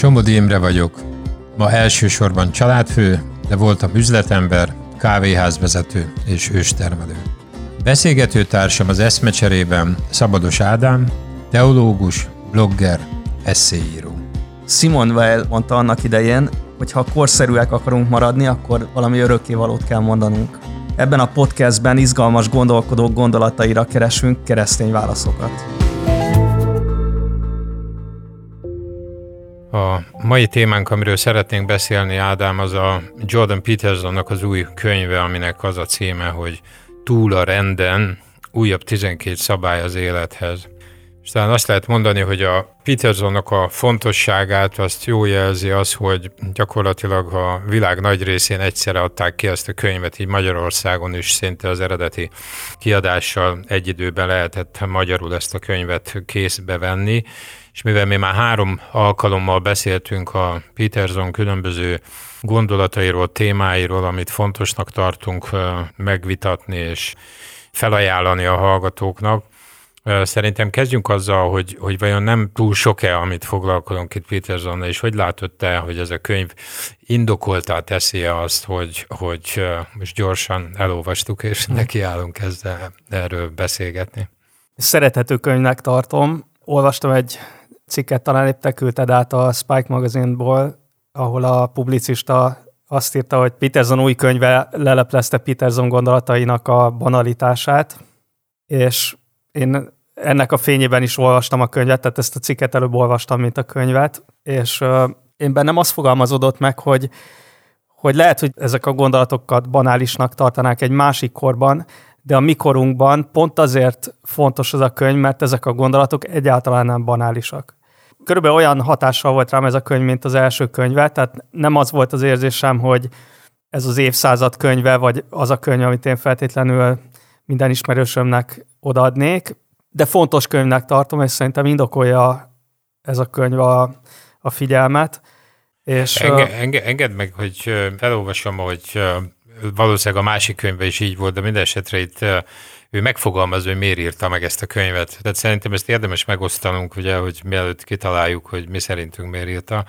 Somodi Imre vagyok. Ma elsősorban családfő, de voltam üzletember, kávéházvezető és őstermelő. Beszélgető társam az eszmecserében Szabados Ádám, teológus, blogger, eszéíró. Simon Weil mondta annak idején, hogy ha korszerűek akarunk maradni, akkor valami örökkévalót kell mondanunk. Ebben a podcastben izgalmas gondolkodók gondolataira keresünk keresztény válaszokat. A mai témánk, amiről szeretnénk beszélni, Ádám, az a Jordan Petersonnak az új könyve, aminek az a címe, hogy Túl a renden, újabb 12 szabály az élethez. És talán azt lehet mondani, hogy a Petersonnak a fontosságát azt jó jelzi az, hogy gyakorlatilag a világ nagy részén egyszerre adták ki ezt a könyvet, így Magyarországon is szinte az eredeti kiadással egy időben lehetett magyarul ezt a könyvet készbe venni, és mivel mi már három alkalommal beszéltünk a Peterson különböző gondolatairól, témáiról, amit fontosnak tartunk megvitatni és felajánlani a hallgatóknak, Szerintem kezdjünk azzal, hogy, hogy vajon nem túl sok-e, amit foglalkozunk itt Petersonnal, és hogy látod te, hogy ez a könyv indokoltá teszi azt, hogy, hogy most gyorsan elolvastuk, és hm. nekiállunk ezzel erről beszélgetni? Szerethető könyvnek tartom. Olvastam egy cikket, talán épp te küldted át a Spike magazinból, ahol a publicista azt írta, hogy Peterson új könyve leleplezte Peterson gondolatainak a banalitását, és én ennek a fényében is olvastam a könyvet, tehát ezt a cikket előbb olvastam, mint a könyvet, és én bennem azt fogalmazódott meg, hogy, hogy lehet, hogy ezek a gondolatokat banálisnak tartanák egy másik korban, de a mikorunkban pont azért fontos ez a könyv, mert ezek a gondolatok egyáltalán nem banálisak. Körülbelül olyan hatással volt rám ez a könyv, mint az első könyve, tehát nem az volt az érzésem, hogy ez az évszázad könyve, vagy az a könyv, amit én feltétlenül minden ismerősömnek odaadnék, de fontos könyvnek tartom, és szerintem indokolja ez a könyv a, a figyelmet. És, enge, enge, engedd meg, hogy felolvasom, hogy valószínűleg a másik könyvben is így volt, de minden esetre itt ő megfogalmaz, hogy miért írta meg ezt a könyvet. Tehát szerintem ezt érdemes megosztanunk, ugye, hogy mielőtt kitaláljuk, hogy mi szerintünk miért írta.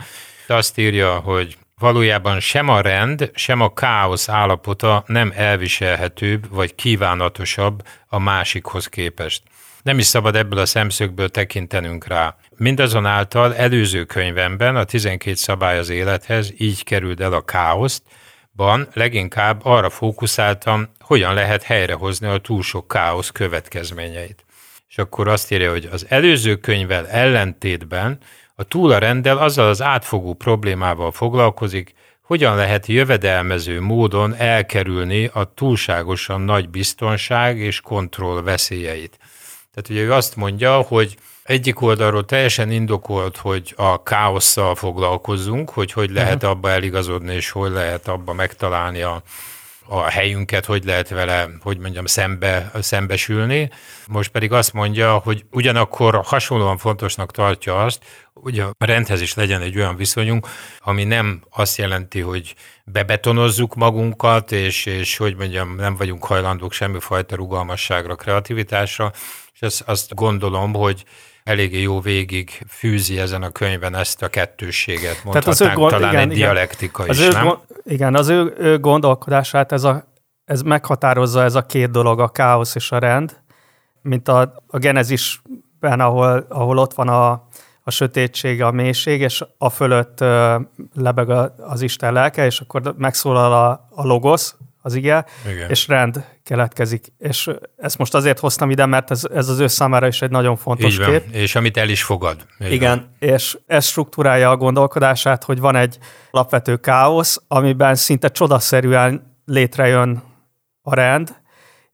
De azt írja, hogy valójában sem a rend, sem a káosz állapota nem elviselhetőbb vagy kívánatosabb a másikhoz képest. Nem is szabad ebből a szemszögből tekintenünk rá. Mindazonáltal előző könyvemben, a 12 szabály az élethez, így került el a káoszt, ban leginkább arra fókuszáltam, hogyan lehet helyrehozni a túl sok káosz következményeit. És akkor azt írja, hogy az előző könyvvel ellentétben a túl a rendel azzal az átfogó problémával foglalkozik, hogyan lehet jövedelmező módon elkerülni a túlságosan nagy biztonság és kontroll veszélyeit. Tehát ugye ő azt mondja, hogy egyik oldalról teljesen indokolt, hogy a káosszal foglalkozzunk, hogy hogy lehet abba eligazodni, és hogy lehet abba megtalálni a, a helyünket, hogy lehet vele, hogy mondjam, szembe, szembesülni. Most pedig azt mondja, hogy ugyanakkor hasonlóan fontosnak tartja azt, hogy a rendhez is legyen egy olyan viszonyunk, ami nem azt jelenti, hogy bebetonozzuk magunkat, és, és hogy mondjam, nem vagyunk hajlandók semmifajta rugalmasságra, kreativitásra, és azt, azt gondolom, hogy eléggé jó végig fűzi ezen a könyvben ezt a kettősséget, mondhatnánk gond, talán igen, egy igen. dialektika az is, ő, nem? Igen, az ő, ő gondolkodását ez, a, ez meghatározza ez a két dolog, a káosz és a rend, mint a, a genezisben, ahol, ahol ott van a, a sötétség, a mélység, és a fölött lebeg az Isten lelke, és akkor megszólal a, a logosz, az ige, Igen. és rend keletkezik. És ezt most azért hoztam ide, mert ez, ez az ő számára is egy nagyon fontos Így van. kép. És amit el is fogad. Így Igen, van. és ez struktúrálja a gondolkodását, hogy van egy alapvető káosz, amiben szinte csodaszerűen létrejön a rend,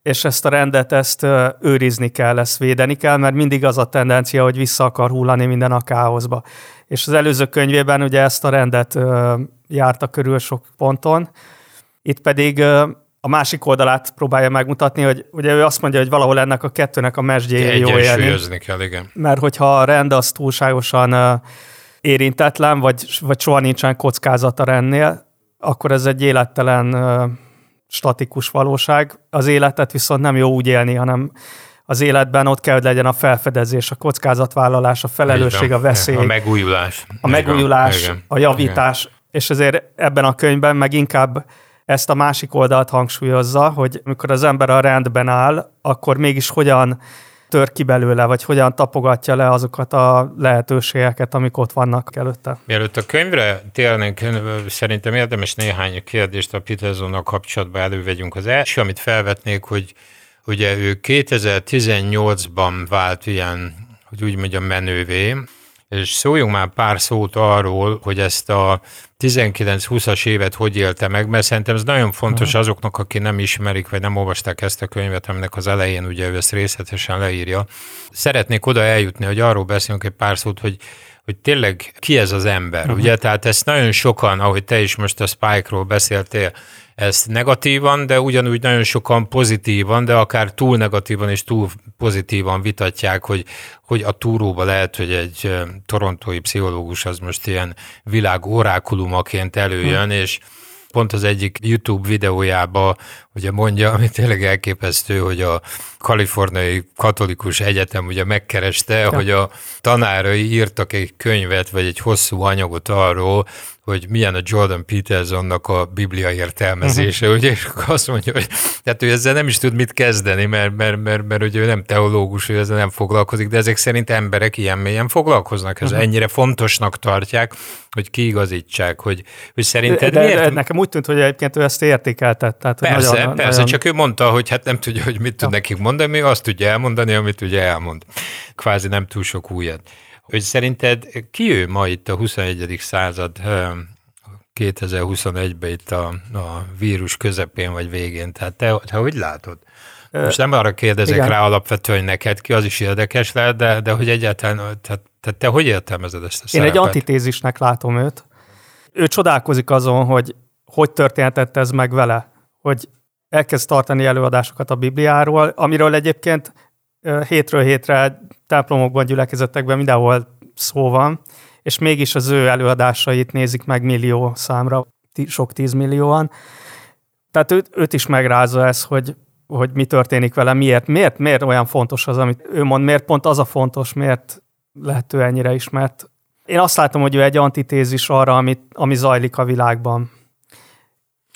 és ezt a rendet ezt őrizni kell, ezt védeni kell, mert mindig az a tendencia, hogy vissza akar hullani minden a káoszba. És az előző könyvében ugye ezt a rendet járta körül sok ponton, itt pedig a másik oldalát próbálja megmutatni, hogy ugye ő azt mondja, hogy valahol ennek a kettőnek a mesdjéje jó élni. kell, igen. Mert hogyha a rend az túlságosan érintetlen, vagy, vagy soha nincsen kockázata rendnél, akkor ez egy élettelen statikus valóság. Az életet viszont nem jó úgy élni, hanem az életben ott kell, hogy legyen a felfedezés, a kockázatvállalás, a felelősség, a veszély. A megújulás. A megújulás, Igen. a javítás, Igen. és ezért ebben a könyvben meg inkább ezt a másik oldalt hangsúlyozza, hogy amikor az ember a rendben áll, akkor mégis hogyan tör ki belőle, vagy hogyan tapogatja le azokat a lehetőségeket, amik ott vannak előtte. Mielőtt a könyvre térnénk, szerintem érdemes néhány kérdést a Petersonnal kapcsolatban elővegyünk. Az első, amit felvetnék, hogy ugye ő 2018-ban vált ilyen, hogy úgy mondjam, menővé, és szóljunk már pár szót arról, hogy ezt a 19-20-as évet hogy élte meg, mert szerintem ez nagyon fontos uh-huh. azoknak, akik nem ismerik, vagy nem olvasták ezt a könyvet, aminek az elején ugye ő ezt részletesen leírja. Szeretnék oda eljutni, hogy arról beszélünk egy pár szót, hogy hogy tényleg ki ez az ember, uh-huh. ugye? Tehát ezt nagyon sokan, ahogy te is most a Spike-ról beszéltél, ezt negatívan, de ugyanúgy nagyon sokan pozitívan, de akár túl negatívan és túl pozitívan vitatják, hogy, hogy a túróba lehet, hogy egy torontói pszichológus az most ilyen világ orákulumaként előjön, hmm. és pont az egyik YouTube videójába ugye mondja, ami tényleg elképesztő, hogy a kaliforniai katolikus egyetem ugye megkereste, ja. hogy a tanárai írtak egy könyvet, vagy egy hosszú anyagot arról, hogy milyen a Jordan Petersonnak a biblia értelmezése, uh-huh. ugye, és azt mondja, hogy tehát ő ezzel nem is tud mit kezdeni, mert, mert, mert, mert ugye ő nem teológus, ő ezzel nem foglalkozik, de ezek szerint emberek ilyen mélyen foglalkoznak, ez uh-huh. ennyire fontosnak tartják, hogy kiigazítsák, hogy, hogy szerinted de, miért? De nekem úgy tűnt, hogy egyébként ő ezt értékeltett. Tehát, persze, nagyon, persze, nagyon... csak ő mondta, hogy hát nem tudja, hogy mit tud ja. nekik mondani, mi azt tudja elmondani, amit ugye elmond. Kvázi nem túl sok újat hogy szerinted ki ő ma itt a 21. század 2021-ben itt a, a vírus közepén vagy végén? Tehát te, te hogy látod? Most nem arra kérdezek Igen. rá alapvetően, hogy neked ki, az is érdekes lehet, de, de hogy egyáltalán, tehát, tehát te hogy értelmezed ezt a Én szerepet? egy antitézisnek látom őt. Ő csodálkozik azon, hogy hogy történhetett ez meg vele, hogy elkezd tartani előadásokat a Bibliáról, amiről egyébként hétről hétre templomokban, gyülekezetekben mindenhol szó van, és mégis az ő előadásait nézik meg millió számra, sok tízmillióan. Tehát őt, őt is megrázza ez, hogy, hogy mi történik vele, miért, miért, miért olyan fontos az, amit ő mond, miért pont az a fontos, miért lehető ennyire ismert. Én azt látom, hogy ő egy antitézis arra, amit, ami zajlik a világban.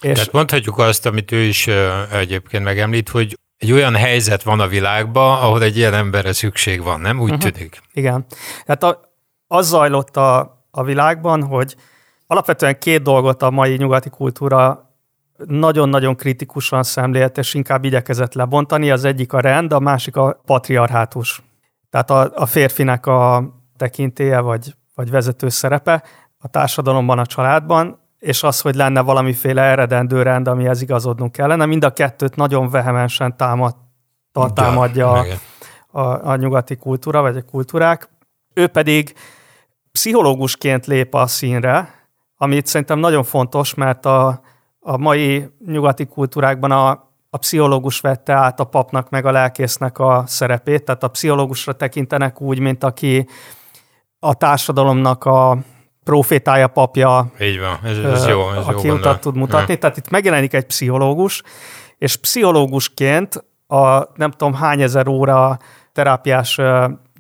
És Tehát mondhatjuk azt, amit ő is egyébként megemlít, hogy egy olyan helyzet van a világban, ahol egy ilyen emberre szükség van, nem? Úgy uh-huh. tűnik. Igen. Tehát a, az zajlott a, a világban, hogy alapvetően két dolgot a mai nyugati kultúra nagyon-nagyon kritikusan szemlélt, és inkább igyekezett lebontani. Az egyik a rend, a másik a patriarhátus. Tehát a, a férfinek a tekintélye, vagy, vagy vezető szerepe a társadalomban, a családban, és az, hogy lenne valamiféle eredendő rend, amihez igazodnunk kellene. Mind a kettőt nagyon vehemensen támad, támadja a, a, a nyugati kultúra, vagy a kultúrák. Ő pedig pszichológusként lép a színre, amit szerintem nagyon fontos, mert a, a mai nyugati kultúrákban a, a pszichológus vette át a papnak meg a lelkésznek a szerepét, tehát a pszichológusra tekintenek úgy, mint aki a társadalomnak a profétája, papja, Így van, ez, ez jó, ez aki jó utat tud mutatni. Ja. Tehát itt megjelenik egy pszichológus, és pszichológusként a nem tudom hány ezer óra terápiás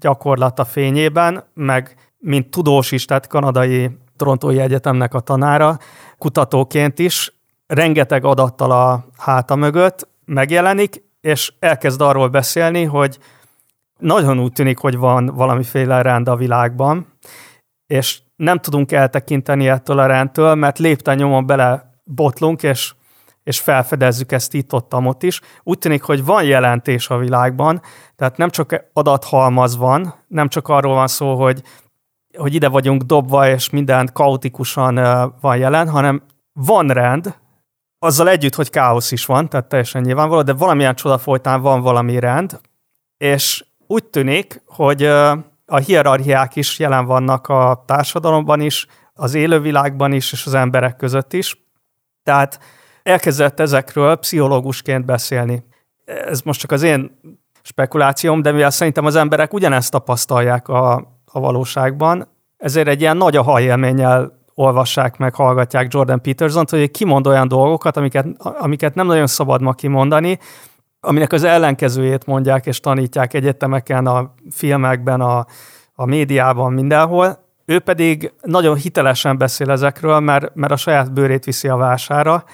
gyakorlata fényében, meg mint tudós is, tehát kanadai Torontói Egyetemnek a tanára, kutatóként is rengeteg adattal a háta mögött megjelenik, és elkezd arról beszélni, hogy nagyon úgy tűnik, hogy van valamiféle rend a világban, és nem tudunk eltekinteni ettől a rendtől, mert lépten nyomon bele botlunk, és, és felfedezzük ezt itt ott, ott is. Úgy tűnik, hogy van jelentés a világban, tehát nem csak adathalmaz van, nem csak arról van szó, hogy hogy ide vagyunk dobva, és minden kaotikusan van jelen, hanem van rend, azzal együtt, hogy káosz is van, tehát teljesen nyilvánvaló, de valamilyen csoda folytán van valami rend, és úgy tűnik, hogy a hierarchiák is jelen vannak a társadalomban is, az élővilágban is, és az emberek között is. Tehát elkezdett ezekről pszichológusként beszélni. Ez most csak az én spekulációm, de mivel szerintem az emberek ugyanezt tapasztalják a, a valóságban, ezért egy ilyen nagy a hajélménnyel olvassák meg, hallgatják Jordan Peterson-t, hogy kimond olyan dolgokat, amiket, amiket nem nagyon szabad ma kimondani, aminek az ellenkezőjét mondják és tanítják egyetemeken, a filmekben, a, a médiában, mindenhol. Ő pedig nagyon hitelesen beszél ezekről, mert, mert a saját bőrét viszi a vására.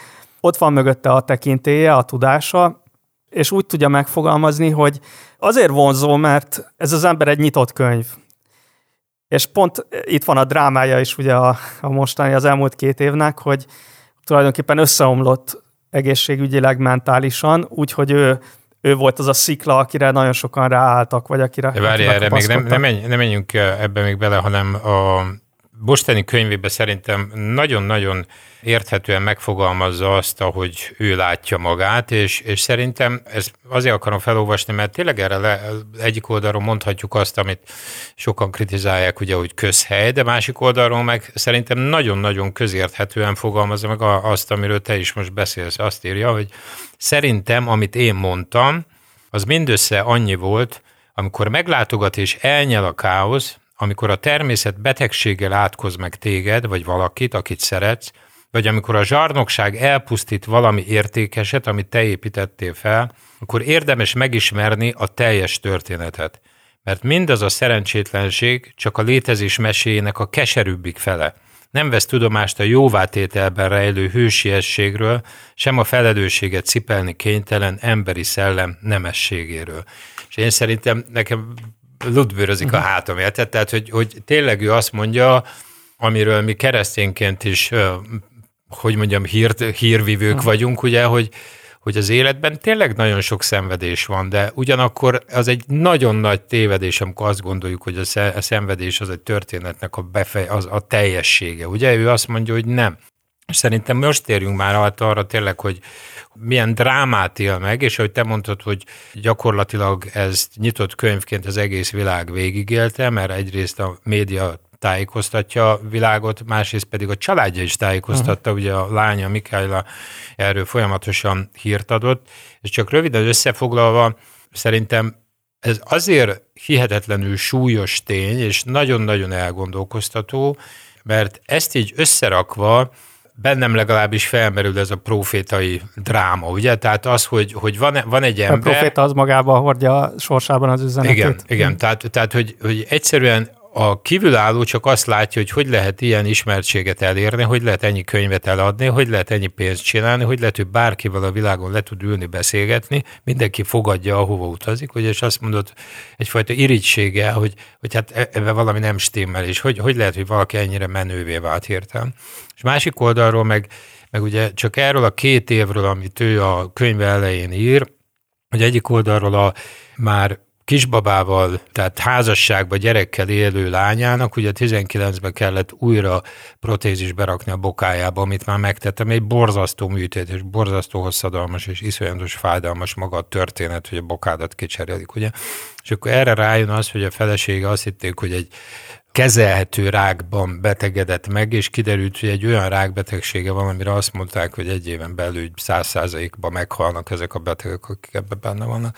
Ott van mögötte a tekintélye, a tudása, és úgy tudja megfogalmazni, hogy azért vonzó, mert ez az ember egy nyitott könyv. És pont itt van a drámája is ugye a, a mostani, az elmúlt két évnek, hogy tulajdonképpen összeomlott egészségügyileg, mentálisan, úgyhogy ő, ő volt az a szikla, akire nagyon sokan ráálltak, vagy akire Várj, erre még nem, nem, menj, nem menjünk ebbe még bele, hanem a Bostani könyvében szerintem nagyon-nagyon érthetően megfogalmazza azt, ahogy ő látja magát, és, és szerintem ezt azért akarom felolvasni, mert tényleg erre le, egyik oldalról mondhatjuk azt, amit sokan kritizálják, ugye, hogy közhely, de másik oldalról meg szerintem nagyon-nagyon közérthetően fogalmazza meg azt, amiről te is most beszélsz. Azt írja, hogy szerintem, amit én mondtam, az mindössze annyi volt, amikor meglátogat és elnyel a káosz, amikor a természet betegséggel átkoz meg téged, vagy valakit, akit szeretsz, vagy amikor a zsarnokság elpusztít valami értékeset, amit te építettél fel, akkor érdemes megismerni a teljes történetet. Mert mindaz a szerencsétlenség csak a létezés meséjének a keserűbbik fele. Nem vesz tudomást a jóvátételben rejlő hősiességről, sem a felelősséget cipelni kénytelen emberi szellem nemességéről. És én szerintem nekem ludbőrözik a mhm. hátam, érted? Tehát, hogy, hogy tényleg ő azt mondja, amiről mi keresztényként is, hogy mondjam, hír, hírvivők uh-huh. vagyunk, ugye, hogy, hogy az életben tényleg nagyon sok szenvedés van, de ugyanakkor az egy nagyon nagy tévedés, amikor azt gondoljuk, hogy a szenvedés az egy történetnek a, befej, az a teljessége. Ugye ő azt mondja, hogy nem. Szerintem most térjünk már arra tényleg, hogy milyen drámát él meg, és ahogy te mondtad, hogy gyakorlatilag ez nyitott könyvként az egész világ végigélte, mert egyrészt a média tájékoztatja a világot, másrészt pedig a családja is tájékoztatta, uh-huh. ugye a lánya Mikála erről folyamatosan hírt adott, és csak röviden összefoglalva, szerintem ez azért hihetetlenül súlyos tény, és nagyon-nagyon elgondolkoztató, mert ezt így összerakva bennem legalábbis felmerül ez a profétai dráma, ugye? Tehát az, hogy, hogy van, van egy ember... A proféta az magában hordja sorsában az üzenetet. Igen, igen. Tehát, tehát hogy, hogy egyszerűen a kívülálló csak azt látja, hogy hogy lehet ilyen ismertséget elérni, hogy lehet ennyi könyvet eladni, hogy lehet ennyi pénzt csinálni, hogy lehet, hogy bárkivel a világon le tud ülni, beszélgetni, mindenki fogadja, ahova utazik, ugye, és azt mondod egyfajta irítsége, hogy, hogy hát e- ebben valami nem stimmel, és hogy, hogy lehet, hogy valaki ennyire menővé vált hirtelen. És másik oldalról meg, meg ugye csak erről a két évről, amit ő a könyve elején ír, hogy egyik oldalról a már kisbabával, tehát házasságba gyerekkel élő lányának, ugye 19-ben kellett újra protézis berakni a bokájába, amit már megtettem, egy borzasztó műtét, és borzasztó hosszadalmas és iszonyatos fájdalmas maga a történet, hogy a bokádat kicserélik, ugye? És akkor erre rájön az, hogy a felesége azt hitték, hogy egy kezelhető rákban betegedett meg, és kiderült, hogy egy olyan rákbetegsége van, amire azt mondták, hogy egy éven belül száz százalékban meghalnak ezek a betegek, akik ebben benne vannak.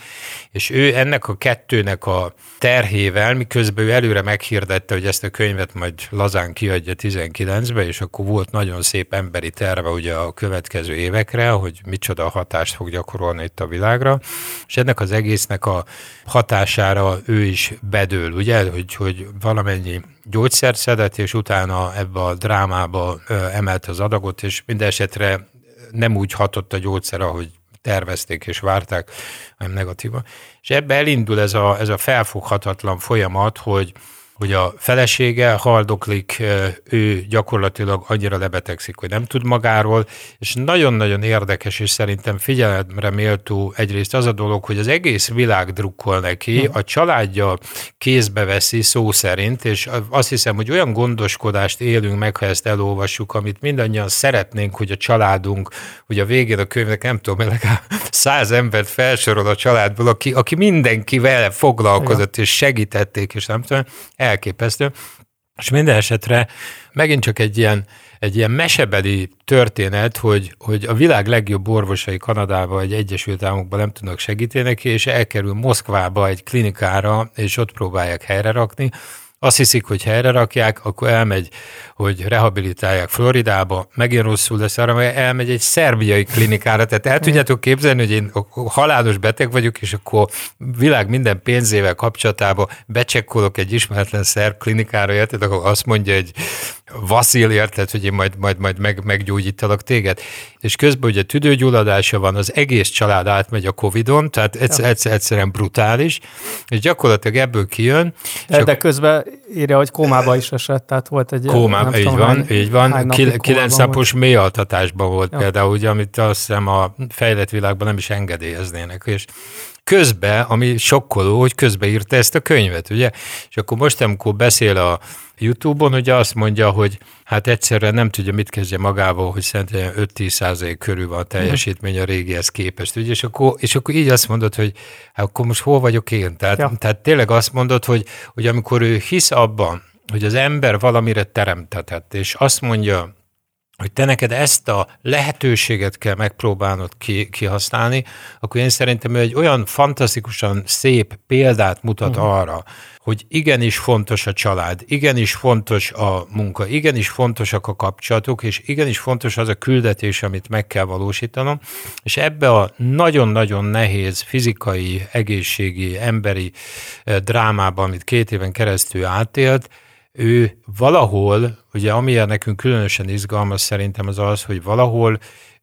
És ő ennek a kettőnek a terhével, miközben ő előre meghirdette, hogy ezt a könyvet majd lazán kiadja 19-be, és akkor volt nagyon szép emberi terve ugye a következő évekre, hogy micsoda hatást fog gyakorolni itt a világra, és ennek az egésznek a hatására ő is bedől, ugye, hogy, hogy valamennyi gyógyszert szedett, és utána ebbe a drámába emelte az adagot, és minden esetre nem úgy hatott a gyógyszer, ahogy tervezték és várták, hanem negatíva. És ebbe elindul ez a, ez a felfoghatatlan folyamat, hogy hogy a felesége haldoklik, ő gyakorlatilag annyira lebetegszik, hogy nem tud magáról, és nagyon-nagyon érdekes, és szerintem figyelemre méltó egyrészt az a dolog, hogy az egész világ drukkol neki, a családja kézbe veszi szó szerint, és azt hiszem, hogy olyan gondoskodást élünk meg, ha ezt elolvassuk, amit mindannyian szeretnénk, hogy a családunk, hogy a végén a könyvnek nem tudom, legalább száz embert felsorol a családból, aki, aki mindenkivel foglalkozott, és segítették, és nem tudom, elképesztő. És minden esetre megint csak egy ilyen, egy ilyen mesebeli történet, hogy, hogy a világ legjobb orvosai Kanadában vagy Egyesült Államokban nem tudnak segíteni neki, és elkerül Moszkvába egy klinikára, és ott próbálják helyre rakni, azt hiszik, hogy helyre rakják, akkor elmegy, hogy rehabilitálják Floridába, megint rosszul lesz, arra elmegy egy szerbiai klinikára. Tehát el tudjátok képzelni, hogy én halálos beteg vagyok, és akkor világ minden pénzével kapcsolatában becsekkolok egy ismeretlen szerb klinikára, érted? Akkor azt mondja egy Vasil, érted, hogy én majd, majd, majd meg, meggyógyítalak téged. És közben ugye tüdőgyulladása van, az egész család átmegy a Covid-on, tehát egyszer, egyszer, egyszerűen brutális, és gyakorlatilag ebből kijön. De, de közben írja, hogy kómába is esett, tehát volt egy... Kómába, így tudom, van, hány, így van. Kilenc napos mélyaltatásban volt ja. például, ugye, amit azt hiszem a fejlett világban nem is engedélyeznének, és közben, ami sokkoló, hogy közbe írta ezt a könyvet, ugye? És akkor most, amikor beszél a YouTube-on, ugye azt mondja, hogy hát egyszerűen nem tudja, mit kezdje magával, hogy szerintem 5-10 százalék körül van a teljesítmény a régihez képest, ugye? És akkor, és akkor így azt mondod, hogy hát akkor most hol vagyok én? Tehát, ja. tehát tényleg azt mondod, hogy, hogy amikor ő hisz abban, hogy az ember valamire teremtetett, és azt mondja, hogy te neked ezt a lehetőséget kell megpróbálnod ki, kihasználni, akkor én szerintem ő egy olyan fantasztikusan szép példát mutat uh-huh. arra, hogy igenis fontos a család, igenis fontos a munka, igenis fontosak a kapcsolatok, és igenis fontos az a küldetés, amit meg kell valósítanom, és ebbe a nagyon-nagyon nehéz fizikai, egészségi, emberi eh, drámában, amit két éven keresztül átélt, ő valahol, ugye amilyen nekünk különösen izgalmas szerintem az az, hogy valahol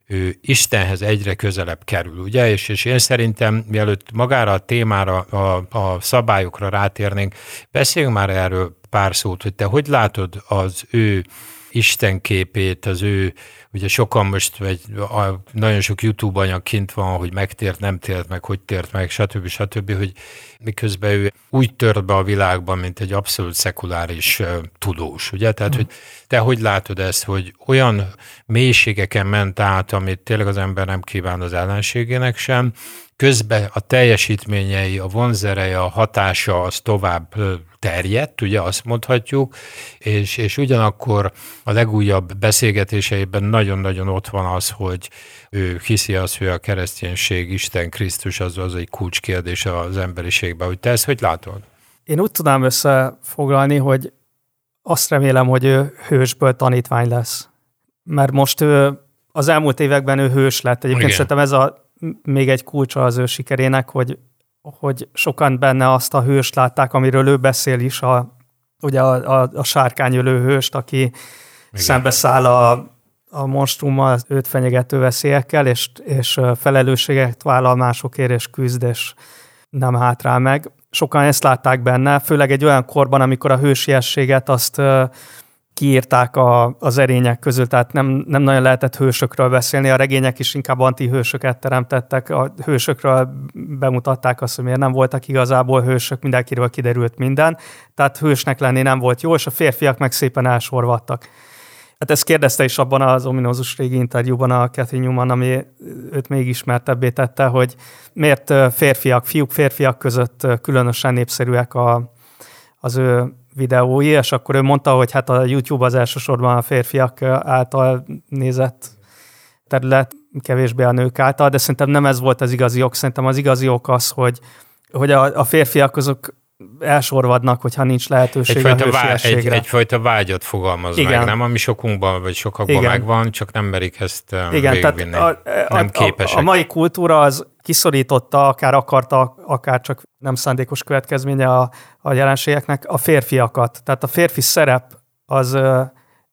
ő Istenhez egyre közelebb kerül, ugye? És, és én szerintem, mielőtt magára a témára, a, a szabályokra rátérnénk, beszéljünk már erről pár szót, hogy te hogy látod az ő Isten képét, az ő, ugye sokan most, vagy a, nagyon sok YouTube anyag kint van, hogy megtért, nem tért meg, hogy tért meg, stb. stb., hogy miközben ő úgy tört be a világban, mint egy abszolút szekuláris uh, tudós, ugye? Tehát, mm. hogy te hogy látod ezt, hogy olyan mélységeken ment át, amit tényleg az ember nem kíván az ellenségének sem, közben a teljesítményei, a vonzereje, a hatása az tovább terjedt, ugye azt mondhatjuk, és, és ugyanakkor a legújabb beszélgetéseiben nagyon-nagyon ott van az, hogy ő hiszi azt, hogy a kereszténység, Isten, Krisztus az, az egy kulcskérdés az emberiségben. Hogy te ezt hogy látod? Én úgy tudnám összefoglalni, hogy azt remélem, hogy ő hősből tanítvány lesz. Mert most ő az elmúlt években ő hős lett. Egyébként Igen. szerintem ez a még egy kulcsa az ő sikerének, hogy, hogy sokan benne azt a hőst látták, amiről ő beszél is, a, ugye a, a, a sárkányölő hőst, aki Igen. szembeszáll a, a monstrummal, őt fenyegető veszélyekkel, és, és felelősséget vállal másokért, és küzd, és nem hátrál meg. Sokan ezt látták benne, főleg egy olyan korban, amikor a hősiességet azt kiírták a, az erények közül, tehát nem, nem nagyon lehetett hősökről beszélni, a regények is inkább antihősöket teremtettek, a hősökről bemutatták azt, hogy miért nem voltak igazából hősök, mindenkiről kiderült minden, tehát hősnek lenni nem volt jó, és a férfiak meg szépen elsorvadtak. Hát ezt kérdezte is abban az ominózus régi interjúban a Cathy Newman, ami őt még ismertebbé tette, hogy miért férfiak, fiúk, férfiak között különösen népszerűek a, az ő videói, és akkor ő mondta, hogy hát a YouTube az elsősorban a férfiak által nézett terület, kevésbé a nők által, de szerintem nem ez volt az igazi ok. Szerintem az igazi ok az, hogy, hogy a, a férfiak azok elsorvadnak, hogyha nincs lehetőség egyfajta a vá- egy, egyfajta vágyat fogalmaz Igen. meg, nem? Ami sokunkban vagy sokakban Igen. megvan, csak nem merik ezt Igen, tehát a, a, nem képesek. A, a mai kultúra az kiszorította, akár akarta, akár csak nem szándékos következménye a, a jelenségeknek a férfiakat. Tehát a férfi szerep az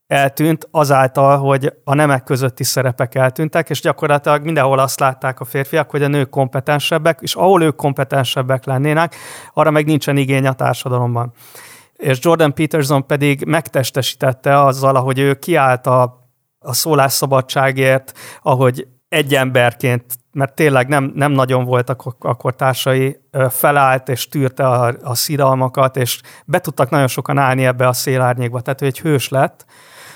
eltűnt azáltal, hogy a nemek közötti szerepek eltűntek, és gyakorlatilag mindenhol azt látták a férfiak, hogy a nők kompetensebbek, és ahol ők kompetensebbek lennének, arra meg nincsen igény a társadalomban. És Jordan Peterson pedig megtestesítette azzal, ahogy ő kiállt a, a szólásszabadságért, ahogy egy emberként, mert tényleg nem, nem nagyon voltak akkor társai, felállt és tűrte a, a szidalmakat, és be tudtak nagyon sokan állni ebbe a szélárnyékba, tehát ő egy hős lett,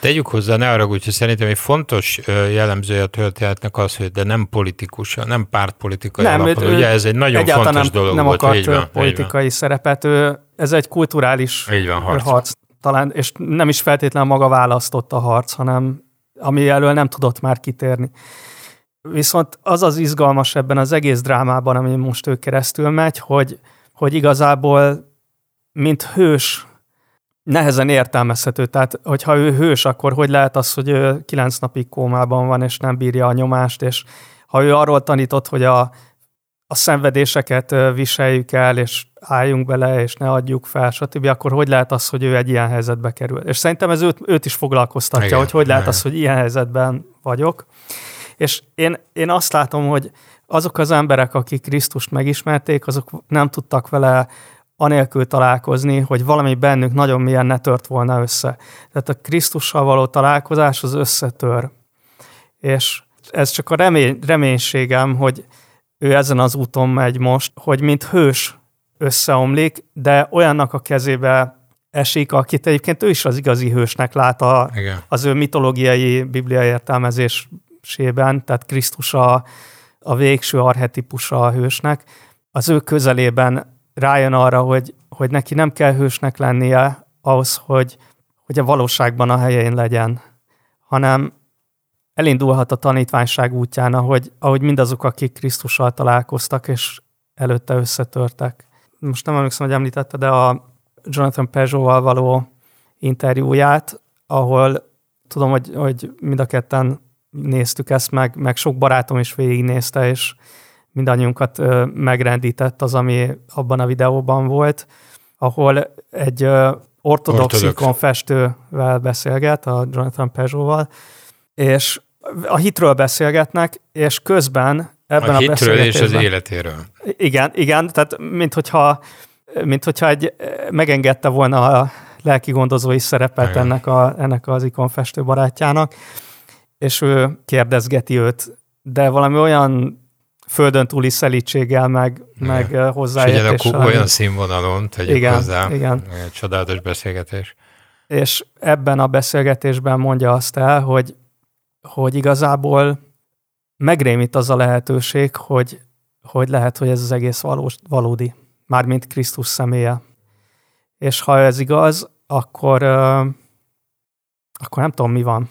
Tegyük hozzá, ne arra, hogy szerintem egy fontos jellemzője a történetnek az, hogy de nem politikus, nem pártpolitikai nem, alapon. Ő, ugye ez egy nagyon fontos nem, dolog nem volt. akart így van, politikai így van. szerepet, ő, ez egy kulturális így van, harc. harc. Talán, és nem is feltétlenül maga választott a harc, hanem ami elől nem tudott már kitérni. Viszont az az izgalmas ebben az egész drámában, ami most ő keresztül megy, hogy, hogy igazából mint hős nehezen értelmezhető. Tehát, hogyha ő hős, akkor hogy lehet az, hogy ő kilenc napig kómában van, és nem bírja a nyomást, és ha ő arról tanított, hogy a, a szenvedéseket viseljük el, és álljunk bele, és ne adjuk fel, stb., akkor hogy lehet az, hogy ő egy ilyen helyzetbe kerül? És szerintem ez őt, őt is foglalkoztatja, igen, hogy hogy lehet igen. az, hogy ilyen helyzetben vagyok. És én, én azt látom, hogy azok az emberek, akik Krisztust megismerték, azok nem tudtak vele anélkül találkozni, hogy valami bennük nagyon milyen ne tört volna össze. Tehát a Krisztussal való találkozás az összetör. És ez csak a remény, reménységem, hogy ő ezen az úton megy most, hogy mint hős összeomlik, de olyannak a kezébe esik, akit egyébként ő is az igazi hősnek lát a, az ő mitológiai biblia értelmezésében, tehát Krisztus a, a végső arhetipusa a hősnek, az ő közelében rájön arra, hogy, hogy neki nem kell hősnek lennie ahhoz, hogy, hogy a valóságban a helyén legyen, hanem elindulhat a tanítványság útján, ahogy, ahogy mindazok, akik Krisztussal találkoztak, és előtte összetörtek. Most nem emlékszem, hogy említette, de a Jonathan Peugeot-val való interjúját, ahol tudom, hogy, hogy mind a ketten néztük ezt meg, meg sok barátom is végignézte, és mindannyiunkat megrendített az, ami abban a videóban volt, ahol egy ortodox, ortodox. festővel beszélget, a Jonathan Peugeot-val, és a hitről beszélgetnek, és közben ebben a, a hitről és az életéről. Igen, igen, tehát mint hogyha, mint hogyha egy, megengedte volna a lelki gondozói szerepet ennek, a, ennek az ikonfestő barátjának, és ő kérdezgeti őt, de valami olyan földön túli szelítséggel, meg, meg hozzáértéssel. Figyelj, olyan színvonalon tegyük igen, hozzá. Igen. Egy csodálatos beszélgetés. És ebben a beszélgetésben mondja azt el, hogy, hogy igazából megrémít az a lehetőség, hogy, hogy lehet, hogy ez az egész valós, valódi, mármint Krisztus személye. És ha ez igaz, akkor, akkor nem tudom, mi van.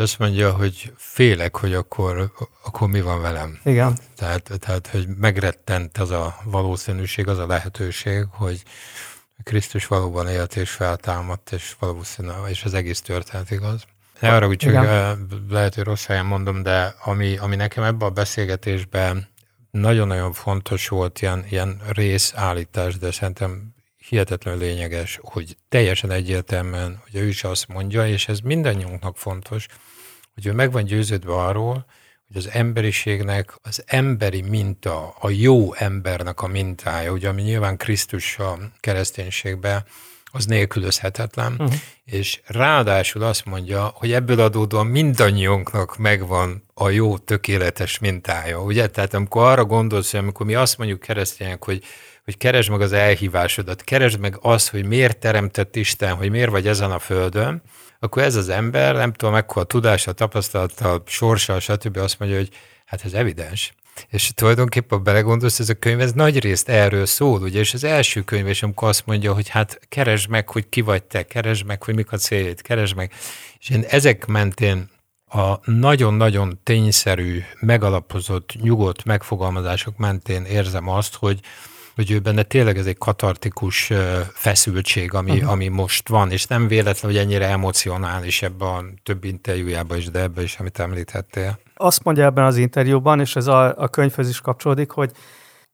Azt mondja, hogy félek, hogy akkor, akkor mi van velem. Igen. Tehát, tehát, hogy megrettent az a valószínűség, az a lehetőség, hogy Krisztus valóban élt és feltámadt, és valószínűleg, és az egész történet igaz. Ne arra, hogy csak Igen. lehet, hogy rossz helyen mondom, de ami, ami nekem ebben a beszélgetésben nagyon-nagyon fontos volt ilyen, ilyen részállítás, de szerintem hihetetlenül lényeges, hogy teljesen egyértelműen, hogy ő is azt mondja, és ez mindannyiunknak fontos, hogy ő meg van győződve arról, hogy az emberiségnek az emberi minta, a jó embernek a mintája, ugye ami nyilván Krisztus a kereszténységben, az nélkülözhetetlen, uh-huh. és ráadásul azt mondja, hogy ebből adódóan mindannyiunknak megvan a jó, tökéletes mintája, ugye? Tehát amikor arra gondolsz, hogy amikor mi azt mondjuk keresztények, hogy hogy keresd meg az elhívásodat, keresd meg azt, hogy miért teremtett Isten, hogy miért vagy ezen a földön, akkor ez az ember, nem tudom, mekkora tudása, tapasztalata, sorsa, stb. azt mondja, hogy hát ez evidens. És tulajdonképpen belegondolsz, ez a könyv, ez nagy részt erről szól, ugye, és az első könyv is, amikor azt mondja, hogy hát keresd meg, hogy ki vagy te, keresd meg, hogy mik a céljét, keresd meg. És én ezek mentén a nagyon-nagyon tényszerű, megalapozott, nyugodt megfogalmazások mentén érzem azt, hogy, hogy ő benne tényleg ez egy katartikus feszültség, ami, uh-huh. ami most van, és nem véletlen, hogy ennyire emocionális ebben a több interjújában is, de ebben is, amit említettél. Azt mondja ebben az interjúban, és ez a, a könyvhöz is kapcsolódik, hogy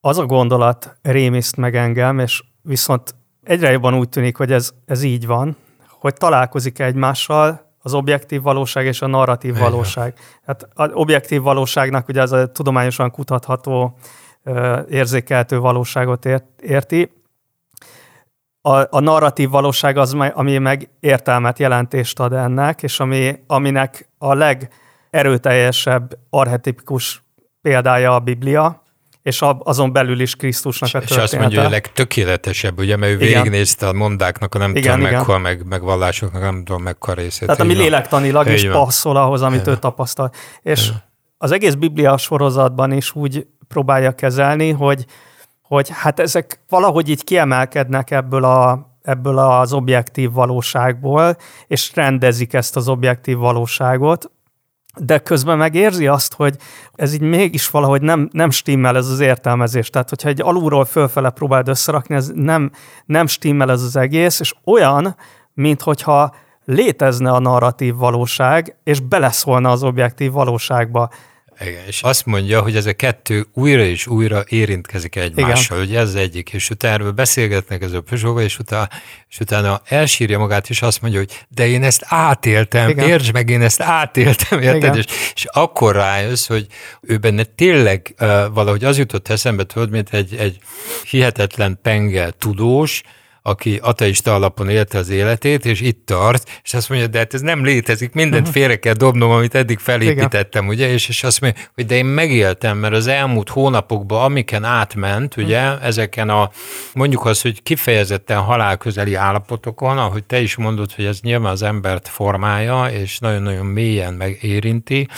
az a gondolat rémiszt meg engem, és viszont egyre jobban úgy tűnik, hogy ez, ez így van, hogy találkozik egymással az objektív valóság és a narratív Igen. valóság. Hát az objektív valóságnak ugye az a tudományosan kutatható érzékeltő valóságot ért, érti. A, a narratív valóság az, ami meg értelmet, jelentést ad ennek, és ami, aminek a legerőteljesebb arhetipikus példája a Biblia, és azon belül is Krisztusnak a története. És azt mondja, hogy a legtökéletesebb, ugye, mert ő igen. végignézte a mondáknak, a nem igen, tudom igen. mekkora, meg, meg vallásoknak, nem tudom mekkora részét. Tehát ami lélektanilag is passzol ahhoz, amit igen. ő tapasztal. És igen. az egész Biblia sorozatban is úgy próbálja kezelni, hogy, hogy hát ezek valahogy így kiemelkednek ebből a ebből az objektív valóságból, és rendezik ezt az objektív valóságot, de közben megérzi azt, hogy ez így mégis valahogy nem, nem stimmel ez az értelmezés. Tehát, hogyha egy alulról fölfele próbáld összerakni, ez nem, nem stimmel ez az egész, és olyan, mint hogyha létezne a narratív valóság, és beleszólna az objektív valóságba. Igen, és azt mondja, hogy ez a kettő újra és újra érintkezik egymással, hogy ez egyik, és utána erről beszélgetnek ez a Peugeot, és utána, és utána elsírja magát, és azt mondja, hogy de én ezt átéltem, Igen. értsd meg, én ezt átéltem, érted? És, és akkor rájössz, hogy ő benne tényleg uh, valahogy az jutott eszembe, tudod, mint egy, egy hihetetlen penge tudós, aki ateista alapon élte az életét, és itt tart, és azt mondja, de hát ez nem létezik, mindent félre kell dobnom, amit eddig felépítettem, Igen. ugye, és, és azt mondja, hogy de én megéltem, mert az elmúlt hónapokban, amiken átment, ugye, ezeken a, mondjuk az, hogy kifejezetten halálközeli állapotokon, ahogy te is mondod, hogy ez nyilván az embert formálja, és nagyon-nagyon mélyen megérinti,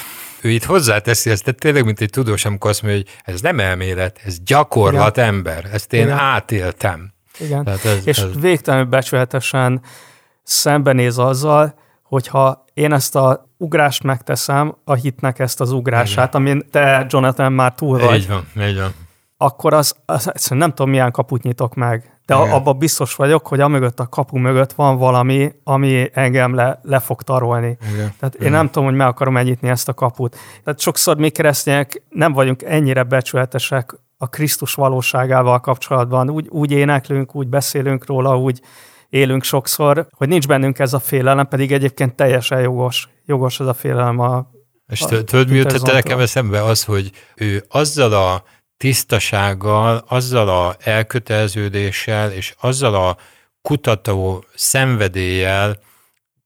ő itt hozzáteszi ezt, tehát tényleg, mint egy tudós, amikor azt mondja, hogy ez nem elmélet, ez gyakorlat Igen. ember, ezt én Igen. átéltem. Igen, Tehát ez, és ez... végtelenül becsületesen szembenéz azzal, hogyha én ezt a ugrást megteszem, a hitnek ezt az ugrását, Igen. amin te, Jonathan, már túl vagy. Így van, így van. Akkor az, az nem tudom, milyen kaput nyitok meg. De Igen. abban biztos vagyok, hogy amögött a kapu mögött van valami, ami engem le, le fog tarolni. Igen. Tehát én Igen. nem tudom, hogy meg akarom elnyitni ezt a kaput. Tehát sokszor mi keresztények nem vagyunk ennyire becsületesek a Krisztus valóságával kapcsolatban. Úgy, úgy éneklünk, úgy beszélünk róla, úgy élünk sokszor, hogy nincs bennünk ez a félelem, pedig egyébként teljesen jogos, jogos ez a félelem a És tudod, mi jutott nekem eszembe az, hogy ő azzal a tisztasággal, azzal a elköteleződéssel, és azzal a kutató szenvedéllyel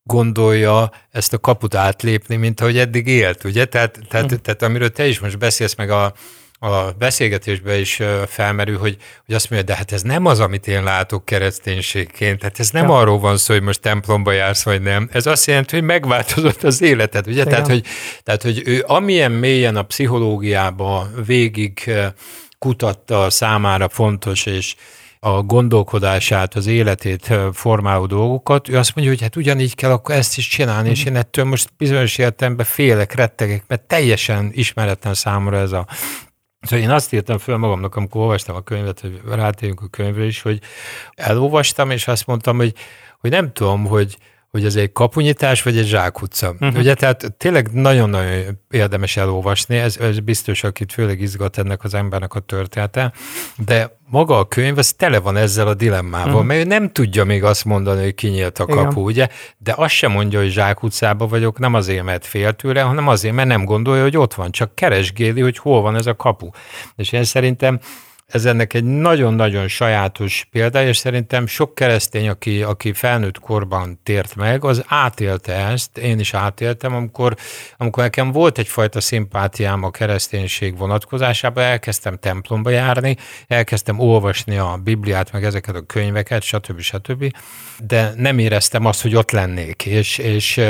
gondolja ezt a kaput átlépni, mint ahogy eddig élt, ugye? Tehát, tehát, hm. tehát amiről te is most beszélsz, meg a, a beszélgetésben is felmerül, hogy, hogy azt mondja, de hát ez nem az, amit én látok kereszténységként, tehát ez nem ja. arról van szó, hogy most templomba jársz, vagy nem. Ez azt jelenti, hogy megváltozott az életed, ugye? Tehát hogy, tehát, hogy ő amilyen mélyen a pszichológiába végig kutatta számára fontos és a gondolkodását, az életét formáló dolgokat, ő azt mondja, hogy hát ugyanígy kell akkor ezt is csinálni, és én ettől most bizonyos értelemben félek, rettegek, mert teljesen ismeretlen számomra ez a Szóval én azt írtam föl magamnak, amikor olvastam a könyvet, hogy rátérjünk a könyvre is, hogy elolvastam, és azt mondtam, hogy, hogy nem tudom, hogy, hogy ez egy kapunyítás, vagy egy zsákutca. Uh-huh. Ugye, tehát tényleg nagyon-nagyon érdemes elolvasni, ez, ez biztos, akit főleg izgat ennek az embernek a története, de maga a könyv, az tele van ezzel a dilemmával, uh-huh. mert ő nem tudja még azt mondani, hogy kinyílt a kapu, Igen. ugye, de azt sem mondja, hogy zsákutcába vagyok, nem azért, mert fél tőle, hanem azért, mert nem gondolja, hogy ott van, csak keresgéli, hogy hol van ez a kapu. És én szerintem ez ennek egy nagyon-nagyon sajátos példa, és szerintem sok keresztény, aki, aki felnőtt korban tért meg, az átélte ezt, én is átéltem, amikor, amikor nekem volt egyfajta szimpátiám a kereszténység vonatkozásában, elkezdtem templomba járni, elkezdtem olvasni a Bibliát, meg ezeket a könyveket, stb. stb. De nem éreztem azt, hogy ott lennék, és, és,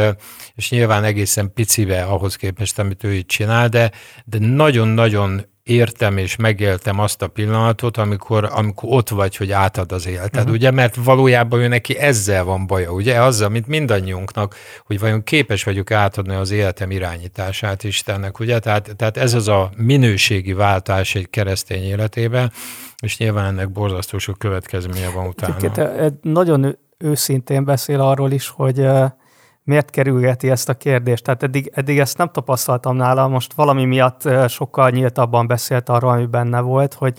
és nyilván egészen picibe ahhoz képest, amit ő itt csinál, de, de nagyon-nagyon értem és megéltem azt a pillanatot, amikor, amikor ott vagy, hogy átad az életed, uh-huh. ugye? Mert valójában ő neki ezzel van baja, ugye? Azzal, mint mindannyiunknak, hogy vajon képes vagyok átadni az életem irányítását Istennek, ugye? Tehát, tehát ez az a minőségi váltás egy keresztény életében, és nyilván ennek borzasztó sok következménye van utána. Egyébként nagyon őszintén beszél arról is, hogy miért kerülgeti ezt a kérdést. Tehát eddig, eddig ezt nem tapasztaltam nála, most valami miatt sokkal nyíltabban beszélt arról, ami benne volt, hogy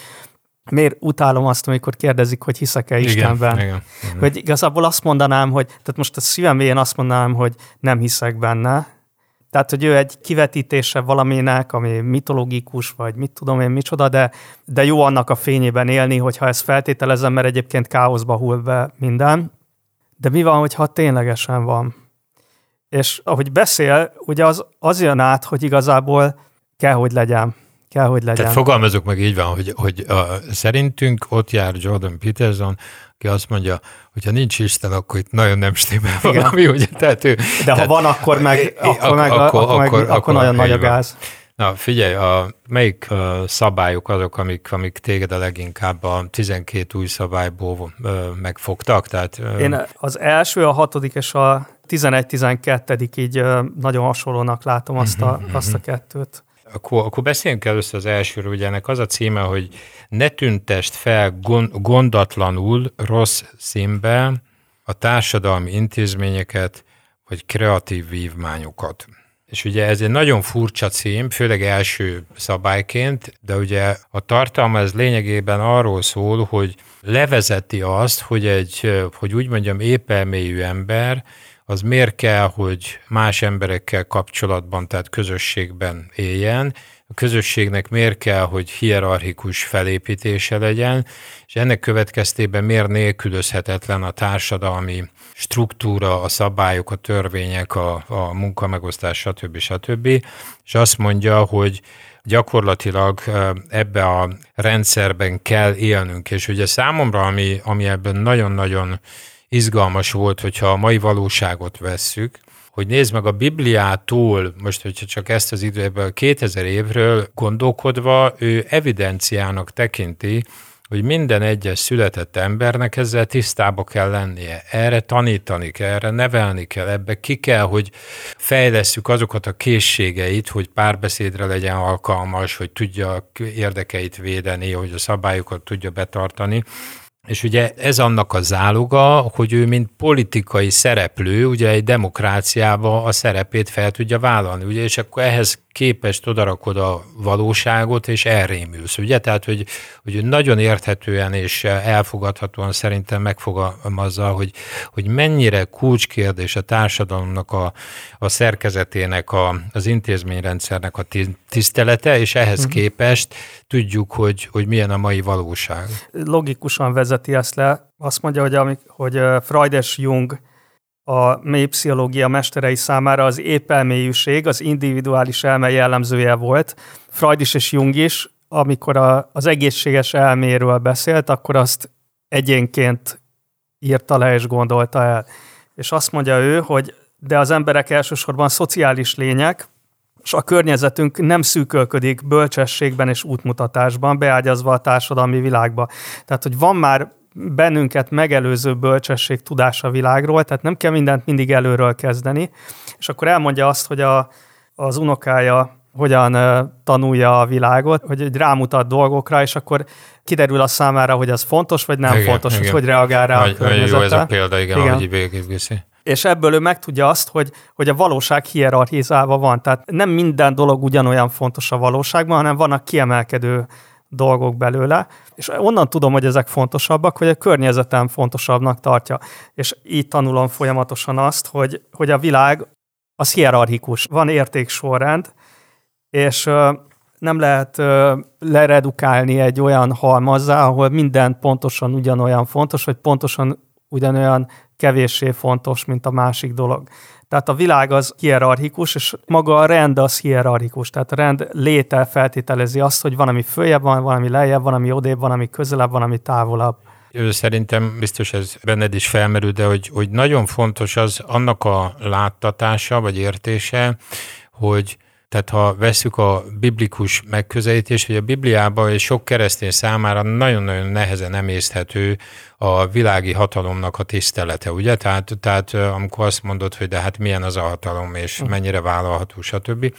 miért utálom azt, amikor kérdezik, hogy hiszek-e Istenben. Igen, igen, igen. Hogy igazából azt mondanám, hogy, tehát most a szívem én azt mondanám, hogy nem hiszek benne, tehát, hogy ő egy kivetítése valaminek, ami mitológikus, vagy mit tudom én micsoda, de, de jó annak a fényében élni, hogyha ezt feltételezem, mert egyébként káoszba hull be minden. De mi van, hogyha ténylegesen van? És ahogy beszél, ugye az, az jön át, hogy igazából kell, hogy legyen. Kell, hogy legyen. Tehát fogalmazok meg így van, hogy, hogy a, szerintünk ott jár Jordan Peterson, aki azt mondja, hogy ha nincs Isten, akkor itt nagyon nem stimmel valami, ugye? Tehát ő, De tehát, ha van, akkor meg, akkor, meg, akkor, akkor, meg, akkor, akkor nagyon nagy a gáz. Na figyelj, a, melyik uh, szabályok azok, amik, amik téged a leginkább a 12 új szabályból uh, megfogtak? Tehát, uh, Én az első, a hatodik és a 11-12 így nagyon hasonlónak látom azt a, azt a kettőt. Akkor, akkor beszéljünk először az elsőről, ugye ennek az a címe, hogy ne tüntest fel gond, gondatlanul rossz színbe a társadalmi intézményeket, vagy kreatív vívmányokat. És ugye ez egy nagyon furcsa cím, főleg első szabályként, de ugye a tartalma ez lényegében arról szól, hogy levezeti azt, hogy egy, hogy úgy mondjam, épelmélyű ember, az miért kell, hogy más emberekkel kapcsolatban, tehát közösségben éljen, a közösségnek miért kell, hogy hierarchikus felépítése legyen, és ennek következtében miért nélkülözhetetlen a társadalmi struktúra, a szabályok, a törvények, a, a munkamegosztás, stb. stb. És azt mondja, hogy gyakorlatilag ebbe a rendszerben kell élnünk. És ugye számomra, ami, ami ebben nagyon-nagyon izgalmas volt, hogyha a mai valóságot vesszük, hogy nézd meg a Bibliától, most hogyha csak ezt az időből 2000 évről gondolkodva, ő evidenciának tekinti, hogy minden egyes született embernek ezzel tisztába kell lennie. Erre tanítani kell, erre nevelni kell, ebbe ki kell, hogy fejlesszük azokat a készségeit, hogy párbeszédre legyen alkalmas, hogy tudja érdekeit védeni, hogy a szabályokat tudja betartani. És ugye ez annak a záloga, hogy ő mint politikai szereplő, ugye egy demokráciába a szerepét fel tudja vállalni, ugye, és akkor ehhez képest odarakod a valóságot, és elrémülsz, ugye? Tehát, hogy, hogy nagyon érthetően és elfogadhatóan szerintem megfogalmazza, hogy, hogy mennyire kulcskérdés a társadalomnak a, a szerkezetének, a, az intézményrendszernek a tisztelete, és ehhez uh-huh. képest tudjuk, hogy, hogy milyen a mai valóság. Logikusan vezeti ezt le. Azt mondja, hogy, amik, hogy Freud és Jung a mély pszichológia mesterei számára az épelmélyűség az individuális elme jellemzője volt. Freud is és Jung is, amikor a, az egészséges elméről beszélt, akkor azt egyénként írta le és gondolta el. És azt mondja ő, hogy de az emberek elsősorban szociális lények, és a környezetünk nem szűkölködik bölcsességben és útmutatásban, beágyazva a társadalmi világba. Tehát, hogy van már bennünket megelőző bölcsesség tudása világról, tehát nem kell mindent mindig előről kezdeni, és akkor elmondja azt, hogy a, az unokája hogyan tanulja a világot, hogy, hogy rámutat dolgokra, és akkor kiderül a számára, hogy az fontos, vagy nem igen, fontos, igen. hogy hogy reagál rá Nagy, a Nagyon jó ez a példa, igen, igen. ahogy végigviszi. És ebből ő megtudja azt, hogy, hogy a valóság hierarchizálva van. Tehát nem minden dolog ugyanolyan fontos a valóságban, hanem vannak kiemelkedő dolgok belőle, és onnan tudom, hogy ezek fontosabbak, hogy a környezetem fontosabbnak tartja. És így tanulom folyamatosan azt, hogy, hogy a világ az hierarchikus, van értéksorrend, és nem lehet leredukálni egy olyan halmazzá, ahol minden pontosan ugyanolyan fontos, vagy pontosan ugyanolyan kevéssé fontos, mint a másik dolog. Tehát a világ az hierarchikus, és maga a rend az hierarchikus. Tehát a rend léte feltételezi azt, hogy van, ami följebb van, van, ami lejjebb, van, ami odébb, van, ami közelebb, van, ami távolabb. Szerintem biztos ez benned is felmerül, de hogy, hogy nagyon fontos az annak a láttatása vagy értése, hogy tehát ha veszük a biblikus megközelítést, hogy a Bibliában és sok keresztény számára nagyon-nagyon nehezen emészthető a világi hatalomnak a tisztelete, ugye? Tehát, tehát amikor azt mondod, hogy de hát milyen az a hatalom, és hm. mennyire vállalható, stb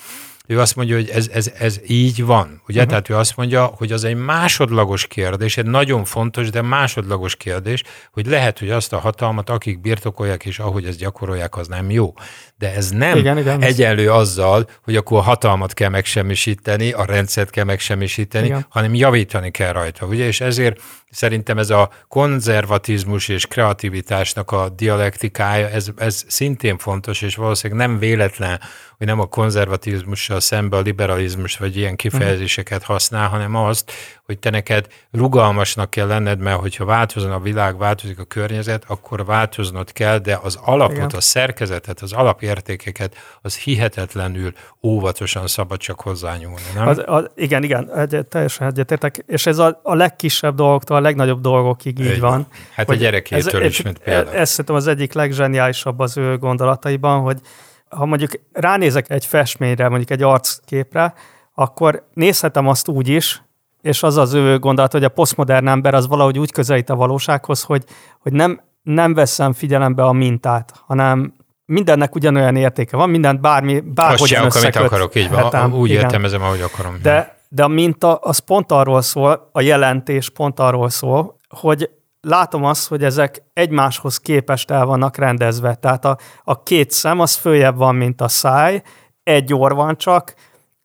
ő azt mondja, hogy ez, ez, ez így van. Ugye? Uh-huh. Tehát ő azt mondja, hogy az egy másodlagos kérdés, egy nagyon fontos, de másodlagos kérdés, hogy lehet, hogy azt a hatalmat, akik birtokolják, és ahogy ezt gyakorolják, az nem jó. De ez nem igen, igen, egyenlő azzal, hogy akkor a hatalmat kell megsemmisíteni, a rendszert kell megsemmisíteni, igen. hanem javítani kell rajta. Ugye? És ezért szerintem ez a konzervatizmus és kreativitásnak a dialektikája, ez, ez szintén fontos, és valószínűleg nem véletlen, hogy nem a konzervatizmussal szembe a liberalizmus vagy ilyen kifejezéseket használ, hanem azt, hogy te neked rugalmasnak kell lenned, mert hogyha változon a világ, változik a környezet, akkor változnod kell, de az alapot, igen. a szerkezetet, az alapértékeket, az hihetetlenül óvatosan szabad csak hozzányúlni, nem? Az, az, igen, igen, egy, teljesen egyetértek, és ez a, a legkisebb dolgoktól a legnagyobb dolgokig így, így van. Hát a gyerekétől ez, is, mint például. Ez szerintem az egyik legzseniálisabb az ő gondolataiban, hogy ha mondjuk ránézek egy festményre, mondjuk egy arcképre, akkor nézhetem azt úgy is, és az az ő gondolat, hogy a posztmodern ember az valahogy úgy közelít a valósághoz, hogy, hogy nem, nem veszem figyelembe a mintát, hanem mindennek ugyanolyan értéke van, mindent bármi, bárhogyan Azt amit akarok, így van, hetem, úgy igen. értelmezem, ahogy akarom. De, de a minta az pont arról szól, a jelentés pont arról szól, hogy látom azt, hogy ezek egymáshoz képest el vannak rendezve. Tehát a, a két szem az följebb van, mint a száj, egy orr van csak,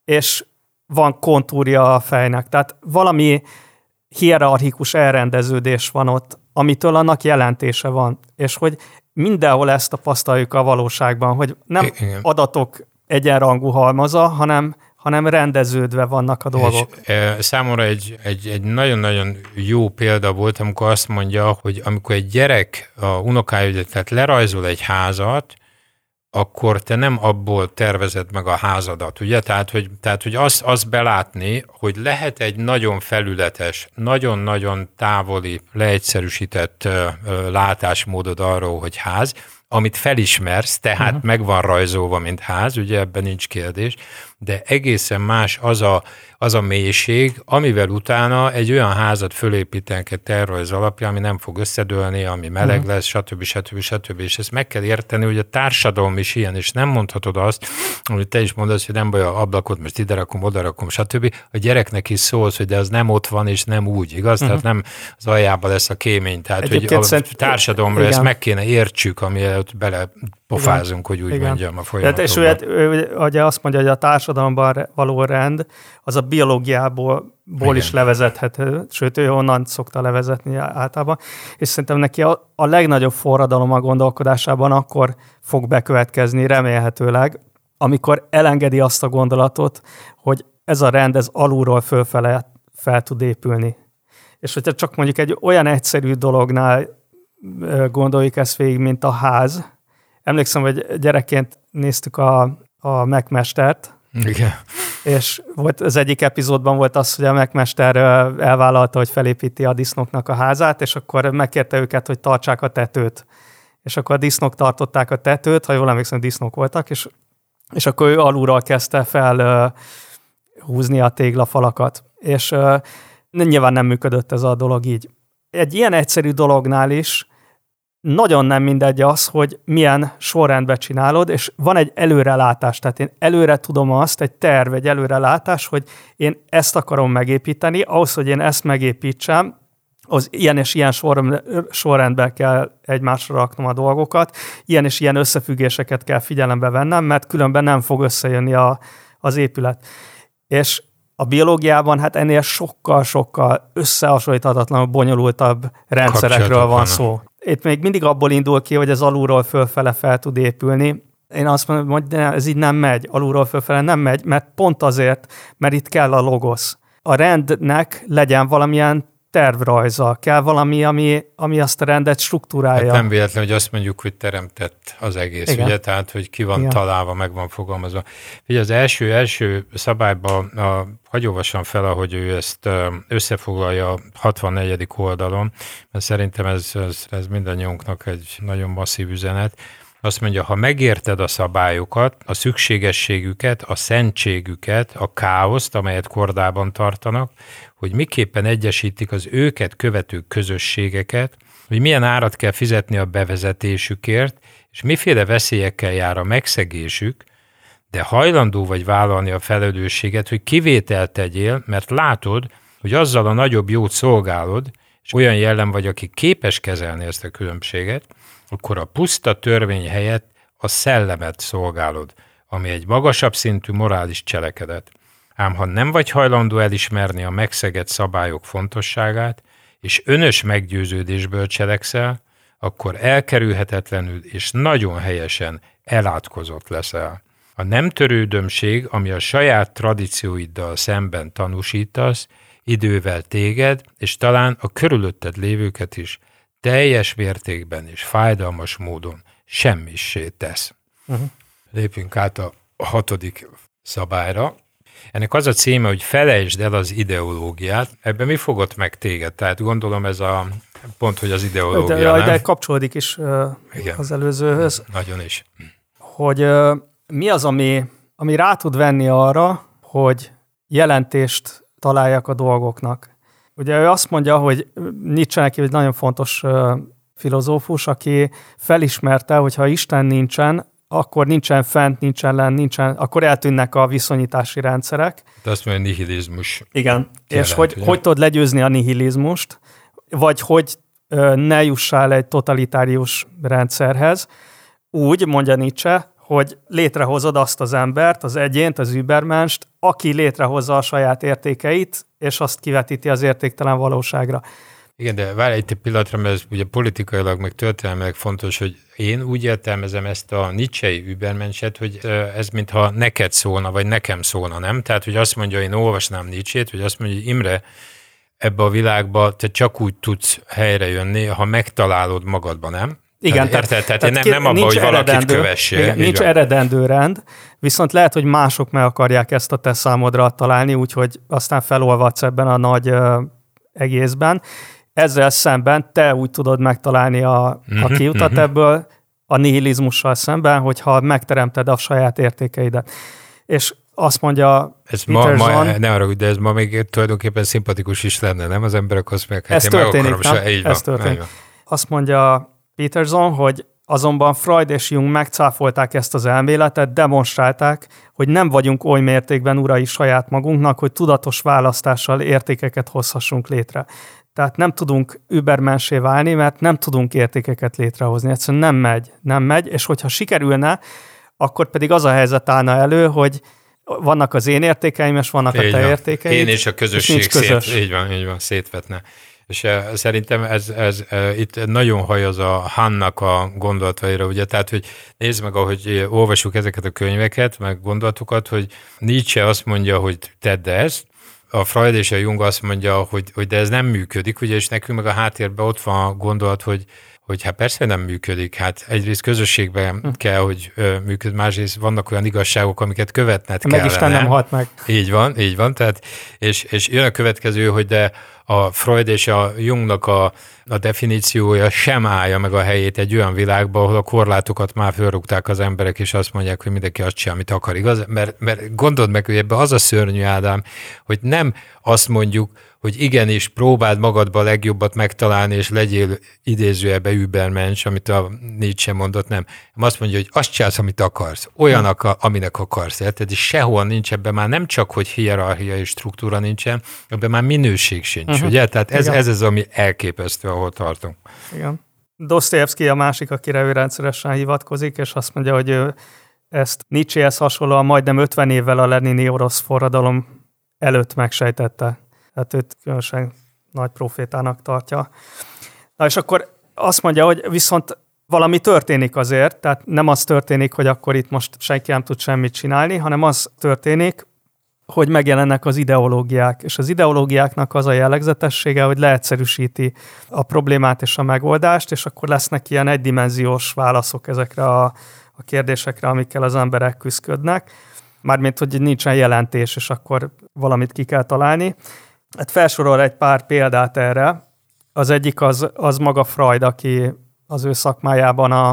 és van kontúrja a fejnek. Tehát valami hierarchikus elrendeződés van ott, amitől annak jelentése van. És hogy mindenhol ezt tapasztaljuk a valóságban, hogy nem Igen. adatok egyenrangú halmaza, hanem hanem rendeződve vannak a dolgok. És, e, számomra egy, egy, egy nagyon-nagyon jó példa volt, amikor azt mondja, hogy amikor egy gyerek a unokája, tehát lerajzol egy házat, akkor te nem abból tervezed meg a házadat, ugye? Tehát, hogy, tehát, hogy azt, azt belátni, hogy lehet egy nagyon felületes, nagyon-nagyon távoli, leegyszerűsített ö, ö, látásmódod arról, hogy ház, amit felismersz, tehát uh-huh. meg van rajzolva, mint ház, ugye ebben nincs kérdés, de egészen más az a, az a mélység, amivel utána egy olyan házat fölépítenek egy terrorz alapja, ami nem fog összedőlni, ami meleg uh-huh. lesz, stb. stb. stb. És ezt meg kell érteni, hogy a társadalom is ilyen, és nem mondhatod azt, amit te is mondasz, hogy nem baj a ablakot, most ide rakom, oda rakom, stb. A gyereknek is szólsz, hogy de az nem ott van, és nem úgy, igaz? Uh-huh. Tehát nem az aljában lesz a kémény. Tehát, Egyébként hogy a szent... társadalomra igen. ezt meg kéne értsük, amiért bele pofázunk, hogy úgy Igen. mondjam a folyamatokban. És ő, ő, ugye azt mondja, hogy a társadalomban való rend, az a biológiából ból is levezethető, sőt, ő onnan szokta levezetni általában, és szerintem neki a, a legnagyobb forradalom a gondolkodásában akkor fog bekövetkezni, remélhetőleg, amikor elengedi azt a gondolatot, hogy ez a rend, ez alulról fölfele fel tud épülni. És hogyha csak mondjuk egy olyan egyszerű dolognál gondoljuk ezt végig, mint a ház, emlékszem, hogy gyerekként néztük a, a megmestert, igen. És volt, az egyik epizódban volt az, hogy a megmester elvállalta, hogy felépíti a disznóknak a házát, és akkor megkérte őket, hogy tartsák a tetőt. És akkor a disznók tartották a tetőt, ha jól emlékszem, disznók voltak, és, és akkor ő alulról kezdte fel húzni a téglafalakat. És nyilván nem működött ez a dolog így. Egy ilyen egyszerű dolognál is nagyon nem mindegy az, hogy milyen sorrendben csinálod, és van egy előrelátás, tehát én előre tudom azt, egy terv, egy előrelátás, hogy én ezt akarom megépíteni, ahhoz, hogy én ezt megépítsem, az ilyen és ilyen sor, sorrendben kell egymásra raknom a dolgokat, ilyen és ilyen összefüggéseket kell figyelembe vennem, mert különben nem fog összejönni a, az épület. És a biológiában hát ennél sokkal-sokkal összehasonlíthatatlanul bonyolultabb rendszerekről van szó itt még mindig abból indul ki, hogy ez alulról fölfele fel tud épülni. Én azt mondom, hogy ez így nem megy, alulról fölfele nem megy, mert pont azért, mert itt kell a logosz. A rendnek legyen valamilyen tervrajza, kell valami, ami, ami azt a rendet struktúrálja. Hát nem véletlen, hogy azt mondjuk, hogy teremtett az egész, Igen. ugye? Tehát, hogy ki van Igen. találva, meg van fogalmazva. Ugye az első, első szabályban a, hagyóvasan fel, ahogy ő ezt összefoglalja a 64. oldalon, mert szerintem ez, ez, ez mindannyiunknak egy nagyon masszív üzenet. Azt mondja, ha megérted a szabályokat, a szükségességüket, a szentségüket, a káoszt, amelyet kordában tartanak, hogy miképpen egyesítik az őket követő közösségeket, hogy milyen árat kell fizetni a bevezetésükért, és miféle veszélyekkel jár a megszegésük, de hajlandó vagy vállalni a felelősséget, hogy kivételt tegyél, mert látod, hogy azzal a nagyobb jót szolgálod, és olyan jellem vagy, aki képes kezelni ezt a különbséget, akkor a puszta törvény helyett a szellemet szolgálod, ami egy magasabb szintű morális cselekedet. Ám ha nem vagy hajlandó elismerni a megszegett szabályok fontosságát, és önös meggyőződésből cselekszel, akkor elkerülhetetlenül és nagyon helyesen elátkozott leszel. A nem törődömség, ami a saját tradícióiddal szemben tanúsítasz, idővel téged, és talán a körülötted lévőket is teljes mértékben és fájdalmas módon semmissé tesz. Uh-huh. Lépjünk át a hatodik szabályra. Ennek az a címe, hogy felejtsd el az ideológiát. Ebben mi fogott meg téged? Tehát gondolom ez a pont, hogy az ideológia, de, nem? De kapcsolódik is Igen. az előzőhöz. Nagyon is. Hogy uh, mi az, ami, ami rá tud venni arra, hogy jelentést találjak a dolgoknak. Ugye ő azt mondja, hogy Nietzsche neki egy nagyon fontos filozófus, aki felismerte, hogy ha Isten nincsen, akkor nincsen fent, nincsen len, nincsen, akkor eltűnnek a viszonyítási rendszerek. De azt mondja, nihilizmus. Igen, jelent, és hogy, ugye? hogy tudod legyőzni a nihilizmust, vagy hogy ne jussál egy totalitárius rendszerhez, úgy, mondja Nietzsche, hogy létrehozod azt az embert, az egyént, az übermenst, aki létrehozza a saját értékeit, és azt kivetíti az értéktelen valóságra. Igen, de várj egy pillanatra, mert ez ugye politikailag, meg történelmileg fontos, hogy én úgy értelmezem ezt a Nietzsche-i übermenset, hogy ez mintha neked szólna, vagy nekem szólna, nem? Tehát, hogy azt mondja, én olvasnám Nietzsche-t, vagy azt mondja, hogy Imre, ebbe a világba te csak úgy tudsz helyre jönni, ha megtalálod magadban, nem? Igen, tehát, érted, tehát, tehát nem, nem abban, hogy valakit kövessél. Igen, nincs eredendő rend, viszont lehet, hogy mások meg akarják ezt a te számodra találni, úgyhogy aztán felolvadsz ebben a nagy uh, egészben. Ezzel szemben te úgy tudod megtalálni a, a mhm, kiutat uh-huh. ebből, a nihilizmussal szemben, hogyha megteremted a saját értékeidet. És azt mondja ez ma, ma, ne arra, de ez ma még tulajdonképpen szimpatikus is lenne, nem? Az emberek azt mondják, hát ez én történik, meg akarom, se, így ez van, történik. Azt mondja Peterson, hogy azonban Freud és Jung megcáfolták ezt az elméletet, demonstrálták, hogy nem vagyunk oly mértékben urai saját magunknak, hogy tudatos választással értékeket hozhassunk létre. Tehát nem tudunk übermensé válni, mert nem tudunk értékeket létrehozni. Egyszerűen nem megy, nem megy, és hogyha sikerülne, akkor pedig az a helyzet állna elő, hogy vannak az én értékeim, és vannak így a te van. értékeid. Én és a közösség és szét, így van, így van, szétvetne. És uh, szerintem ez, ez uh, itt nagyon hajaz a Hannak a gondolataira, ugye, tehát, hogy nézd meg, ahogy olvasjuk ezeket a könyveket, meg gondolatokat, hogy Nietzsche azt mondja, hogy tedd ezt, a Freud és a Jung azt mondja, hogy, hogy de ez nem működik, ugye, és nekünk meg a háttérben ott van a gondolat, hogy hogy hát persze nem működik, hát egyrészt közösségben hm. kell, hogy működ, másrészt vannak olyan igazságok, amiket követned meg kellene. Isten nem halt meg. Így van, így van, tehát, és, és jön a következő, hogy de a Freud és a Jungnak a, a definíciója sem állja meg a helyét egy olyan világban, ahol a korlátokat már fölrúgták az emberek, és azt mondják, hogy mindenki azt csinál, amit akar, igaz? Mert, mert gondold meg, hogy ebbe az a szörnyű, Ádám, hogy nem azt mondjuk, hogy igenis próbáld magadba a legjobbat megtalálni, és legyél idézőjelbe übermensch, amit a Nietzsche mondott, nem. Azt mondja, hogy azt csinálsz, amit akarsz, olyan, hm. aminek akarsz, érted? És sehol nincs ebben már nem csak, hogy hierarchia és struktúra nincsen, ebben már minőség sincs, uh-huh. ugye? Tehát ez, ez az, ami elképesztő, ahol tartunk. Igen. Dostoyevsky a másik, akire ő rendszeresen hivatkozik, és azt mondja, hogy ő ezt Nietzschehez hasonlóan majdnem 50 évvel a Lenini orosz forradalom előtt megsejtette tehát őt különösen nagy profétának tartja. Na és akkor azt mondja, hogy viszont valami történik azért, tehát nem az történik, hogy akkor itt most senki nem tud semmit csinálni, hanem az történik, hogy megjelennek az ideológiák, és az ideológiáknak az a jellegzetessége, hogy leegyszerűsíti a problémát és a megoldást, és akkor lesznek ilyen egydimenziós válaszok ezekre a, a kérdésekre, amikkel az emberek küzdködnek. Mármint, hogy nincsen jelentés, és akkor valamit ki kell találni. Hát felsorol egy pár példát erre. Az egyik az, az maga Freud, aki az ő szakmájában a,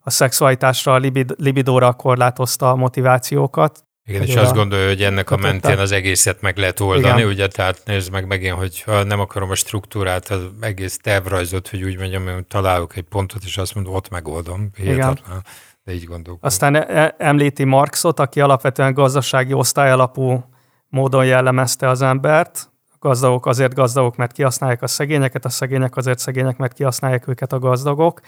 a szexualitásra, a libid, libidóra korlátozta a motivációkat. Igen, és azt gondolja, hogy ennek a mentén az egészet meg lehet oldani, Igen. ugye, tehát nézd meg megint, hogy nem akarom a struktúrát, az egész tervrajzot, hogy úgy mondjam, hogy találok egy pontot, és azt mondom, ott megoldom. Hihetetlen, de így gondolok. Aztán e- említi Marxot, aki alapvetően gazdasági osztályalapú módon jellemezte az embert, gazdagok azért gazdagok, mert kihasználják a szegényeket, a szegények azért szegények, mert kihasználják őket a gazdagok.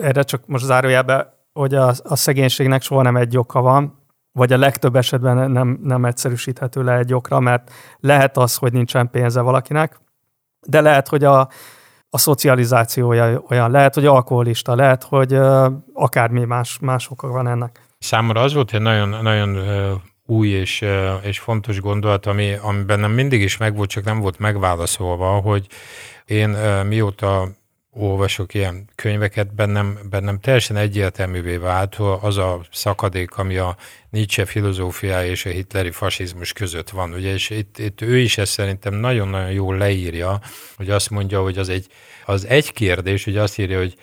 Erre csak most zárójelbe, hogy a, a szegénységnek soha nem egy oka van, vagy a legtöbb esetben nem, nem egyszerűsíthető le egy okra, mert lehet az, hogy nincsen pénze valakinek, de lehet, hogy a, a szocializációja olyan, lehet, hogy alkoholista, lehet, hogy uh, akármi más, más oka van ennek. Számomra az volt egy nagyon, nagyon új és, és fontos gondolat, ami, ami bennem mindig is megvolt, csak nem volt megválaszolva, hogy én mióta olvasok ilyen könyveket, bennem, bennem teljesen egyértelművé vált az a szakadék, ami a Nietzsche filozófiája és a hitleri fasizmus között van. Ugye, és itt, itt ő is ezt szerintem nagyon-nagyon jól leírja, hogy azt mondja, hogy az egy, az egy kérdés, hogy azt írja, hogy